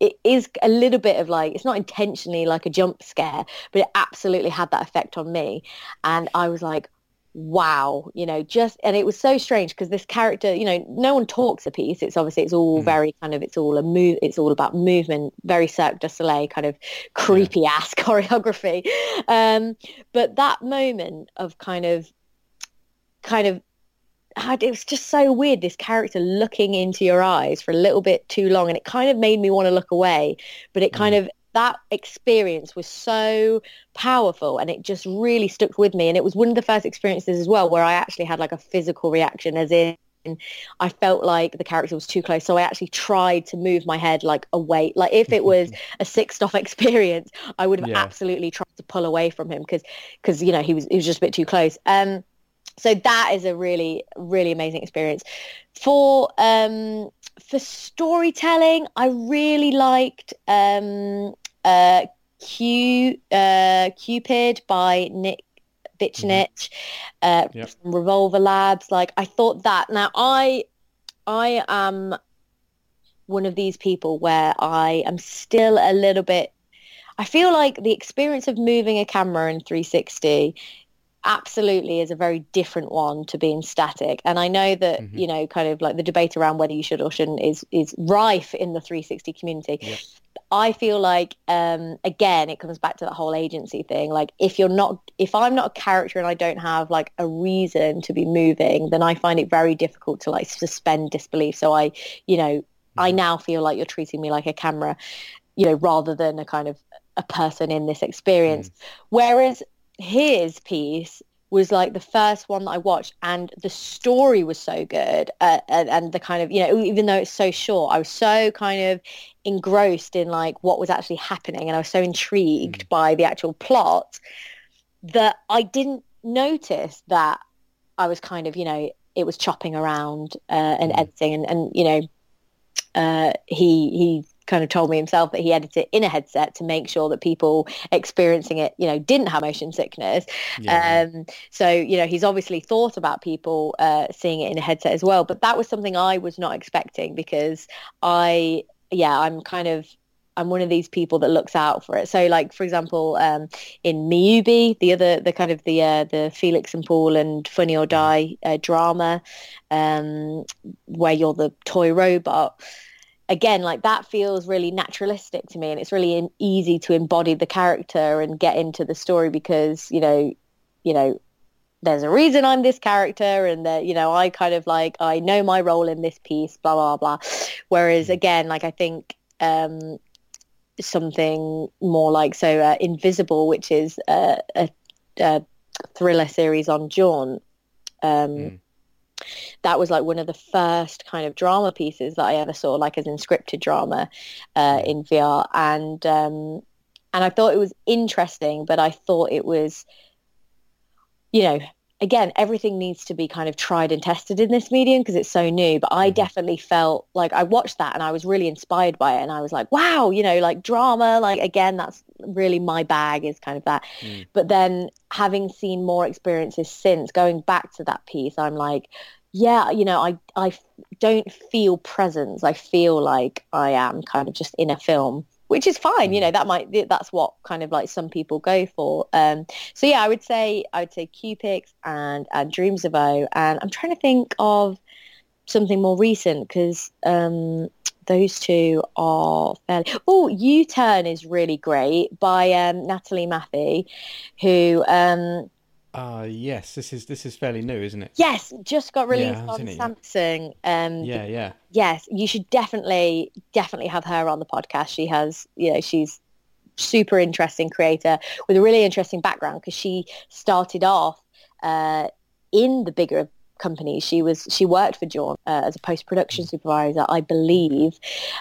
it is a little bit of like it's not intentionally like a jump scare but it absolutely had that effect on me. And i was like wow you know just and it was so strange because this character you know no one talks a piece. It's obviously it's all Mm. very kind of it's all a move it's all about movement very Cirque du Soleil kind of creepy ass [laughs] choreography. Um but that moment of kind of kind of it was just so weird this character looking into your eyes for a little bit too long and it kind of made me want to look away but it kind of that experience was so powerful and it just really stuck with me and it was one of the first experiences as well where I actually had like a physical reaction as in I felt like the character was too close so I actually tried to move my head like away like if it was [laughs] a six stop experience I would have Yeah. absolutely tried to pull away from him because because you know he was he was just a bit too close um so that is a really really amazing experience. For um for storytelling i really liked um uh Q, uh cupid by nick Bicanic, uh Yep. from revolver labs. Like i thought that. Now i i am one of these people where i am still a little bit I feel like the experience of moving a camera in 360 absolutely is a very different one to being static. And I know that, mm-hmm. you know, kind of like the debate around whether you should or shouldn't is is rife in the 360 community. Yep. I feel like um, again it comes back to that whole agency thing. Like if you're not if I'm not a character and I don't have like a reason to be moving, then I find it very difficult to like suspend disbelief. So I, you know, mm-hmm. I now feel like you're treating me like a camera, you know, rather than a kind of a person in this experience. Mm. Whereas his piece was like the first one that I watched, and the story was so good, uh, and, and, the kind of you know even though it's so short, I was so kind of engrossed in like what was actually happening, and I was so intrigued mm. by the actual plot that I didn't notice that I was kind of you know it was chopping around uh, and mm. editing, and, and you know uh, he he kind of told me himself that he edited it in a headset to make sure that people experiencing it, you know, didn't have motion sickness. Yeah. Um, so, you know, he's obviously thought about people uh, seeing it in a headset as well. But that was something I was not expecting because I, yeah, I'm kind of I'm one of these people that looks out for it. So, like for example, um, in Miyubi, the other, the kind of the uh, the Felix and Paul and Funny or Die uh, drama, um, where you're the toy robot again like that feels really naturalistic to me and it's really in, easy to embody the character and get into the story because you know you know there's a reason I'm this character and that you know I kind of like I know my role in this piece blah blah blah whereas mm. again like I think um something more like so uh, invisible which is a, a, thriller series on Jaunt um mm that was like one of the first kind of drama pieces that I ever saw, like as in scripted drama uh, in VR, and um, and I thought it was interesting, but I thought it was, you know, again, everything needs to be kind of tried and tested in this medium because it's so new. But I mm-hmm. definitely felt like I watched that and I was really inspired by it. And I was like, wow, you know, like drama, like again, that's really my bag is kind of that. Mm. But then having seen more experiences since going back to that piece, I'm like, yeah, you know, I, I don't feel presence. I feel like I am kind of just in a film which is fine you know mm. that might that's what kind of like some people go for um, so yeah i would say i would say Cupix and and dreams of o and i'm trying to think of something more recent because um, those two are fairly oh u-turn is really great by um, Nathalie Mathe who um, uh yes, this is this is fairly new, isn't it? Yes, just got released yeah, on Samsung. Um, yeah, yeah. Yes, you should definitely definitely have her on the podcast. She has, you know, she's super interesting creator with a really interesting background because she started off uh, in the bigger companies. She was she worked for Jaunt uh, as a post production supervisor, I believe,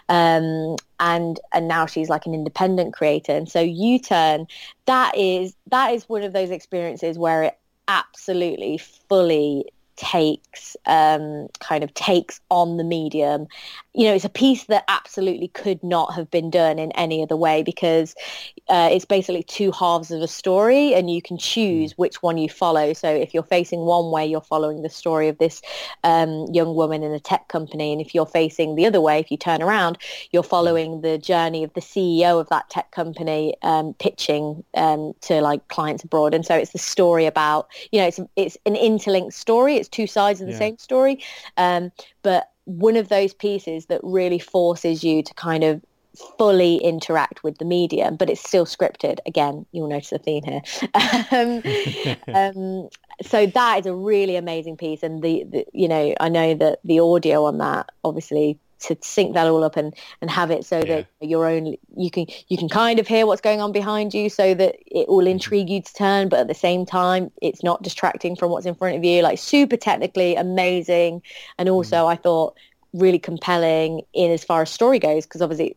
um, and and now she's like an independent creator. And so U Turn, that is that is one of those experiences where it absolutely fully takes um, kind of takes on the medium. You know it's a piece that absolutely could not have been done in any other way because uh, it's basically two halves of a story and you can choose hmm. which one you follow. So if you're facing one way you're following the story of this um, young woman in a tech company. And if you're facing the other way if you turn around you're following the journey of the ceo of that tech company um, pitching um, to like clients abroad. And so it's the story about you know it's it's an interlinked story it's two sides of the yeah. same story um, but one of those pieces that really forces you to kind of fully interact with the medium, but it's still scripted. Again, you'll notice a theme here. [laughs] um, [laughs] um, so that is a really amazing piece, and the, the, you know I know that the audio on that obviously to sync that all up and, and have it so yeah. that your own you can you can kind of hear what's going on behind you so that it will mm-hmm. intrigue you to turn but at the same time it's not distracting from what's in front of you like super technically amazing and also mm. I thought really compelling in as far as story goes because obviously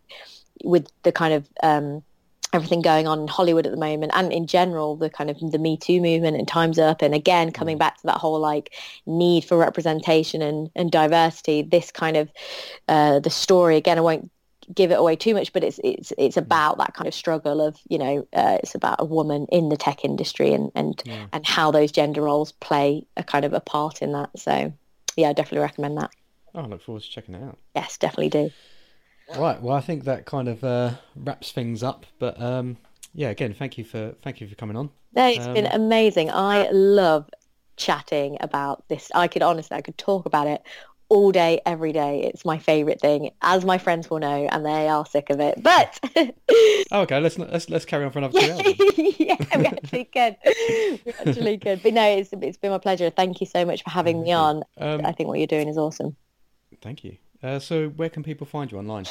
with the kind of um, everything going on in Hollywood at the moment and in general the kind of the Me Too movement and Time's Up and again coming mm. back to that whole like need for representation and, and diversity this kind of uh, the story again I won't give it away too much but it's it's it's mm. about that kind of struggle of you know uh, it's about a woman in the tech industry and and yeah. and how those gender roles play a kind of a part in that so yeah I definitely recommend that oh, I look forward to checking it out yes definitely do Right. Well, I think that kind of uh, wraps things up. But um, yeah, again, thank you for thank you for coming on. No, it's um, been amazing. I love chatting about this. I could honestly, I could talk about it all day, every day. It's my favorite thing, as my friends will know, and they are sick of it. But [laughs] oh, okay, let's let's let's carry on for another two hours. [laughs] yeah, we actually could. We actually could. But no, it's it's been my pleasure. Thank you so much for having me on. Um, I think what you're doing is awesome. Thank you. Uh, so where can people find you online?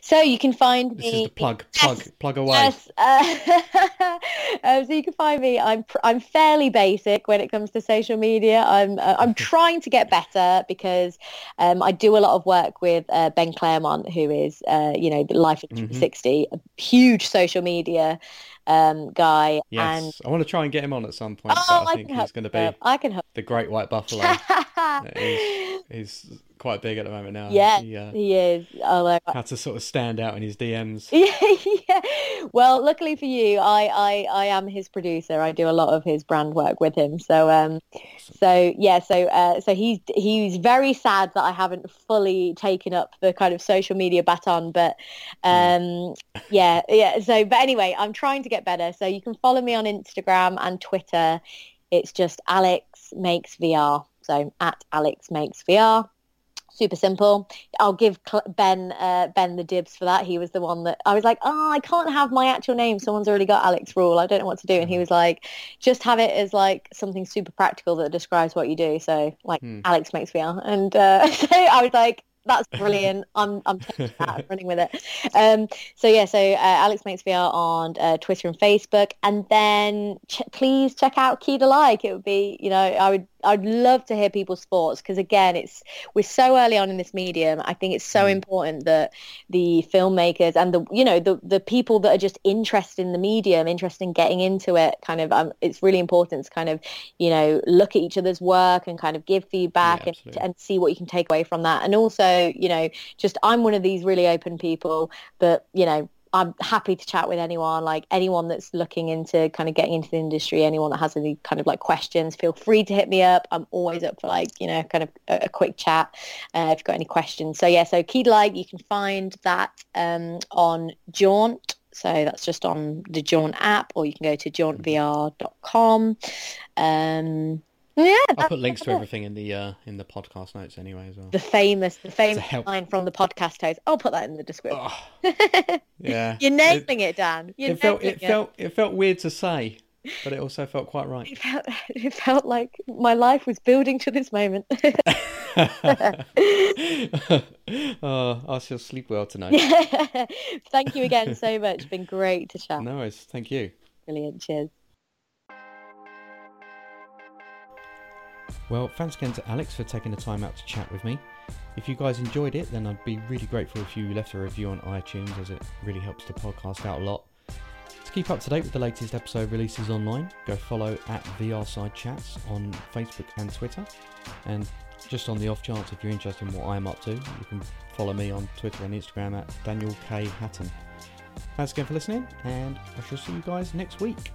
So you can find this me. This is the plug, plug, yes, plug away. Yes. Uh, [laughs] um, so you can find me. I'm I'm fairly basic when it comes to social media. I'm uh, I'm trying to get better because um, I do a lot of work with uh, Ben Claremont, who is uh, you know the Life in mm-hmm. 60, a huge social media um, guy. Yes, and... I want to try and get him on at some point. Oh, I, I think he's going to be. I can help. The Great White Buffalo. [laughs] he's quite big at the moment now. Yeah, he, uh, he is. Oh, had to sort of stand out in his DMs. yeah, [laughs] yeah. Well, luckily for you, I, I, I am his producer. I do a lot of his brand work with him. So, um, awesome. so yeah, so uh, so he's he's very sad that I haven't fully taken up the kind of social media baton. But hmm. um, yeah, yeah. So, but anyway, I'm trying to get better. So you can follow me on Instagram and Twitter. It's just Alex makes VR. So at Alex makes VR super simple. I'll give Ben uh, Ben the dibs for that. He was the one that I was like, oh, I can't have my actual name. Someone's already got Alex Rule. I don't know what to do. And he was like, just have it as like something super practical that describes what you do. So like hmm. Alex makes VR. And uh, [laughs] so I was like, that's brilliant. I'm I'm taking that [laughs] running with it. Um, so yeah, so uh, Alex makes VR on uh, Twitter and Facebook, and then ch- please check out Key to Like. It would be, you know, I would I'd love to hear people's thoughts because again, it's we're so early on in this medium. I think it's so mm. important that the filmmakers and the you know the the people that are just interested in the medium, interested in getting into it, kind of um, it's really important to kind of you know look at each other's work and kind of give feedback yeah, and and see what you can take away from that. And also, you know, just I'm one of these really open people that you know I'm happy to chat with anyone, like anyone that's looking into kind of getting into the industry, anyone that has any kind of like questions, feel free to hit me up. I'm always up for like, you know, kind of a, a quick chat uh, if you've got any questions. So yeah, so Key Like, you can find that um, on Jaunt. So that's just on the Jaunt app or you can go to jauntvr.com. Um, yeah, I'll put links to everything in the uh, in the podcast notes anyway as well. The famous, the [laughs] famous line from the podcast host. I'll put that in the description. Oh, [laughs] yeah, you're nailing it, it Dan. You're it felt it, it, felt it felt weird to say, but it also felt quite right. It felt, [laughs] it felt like my life was building to this moment. oh, I shall sleep well tonight. Thank you again so much. It's been great to chat. No worries. Thank you. Brilliant. Cheers. Well, thanks again to Alex for taking the time out to chat with me. If you guys enjoyed it, then I'd be really grateful if you left a review on iTunes as it really helps the podcast out a lot. To keep up to date with the latest episode releases online, go follow at VR Side Chats on Facebook and Twitter. And just on the off chance, if you're interested in what I'm up to, you can follow me on Twitter and Instagram at Daniel K. Hatton. Thanks again for listening, and I shall see you guys next week.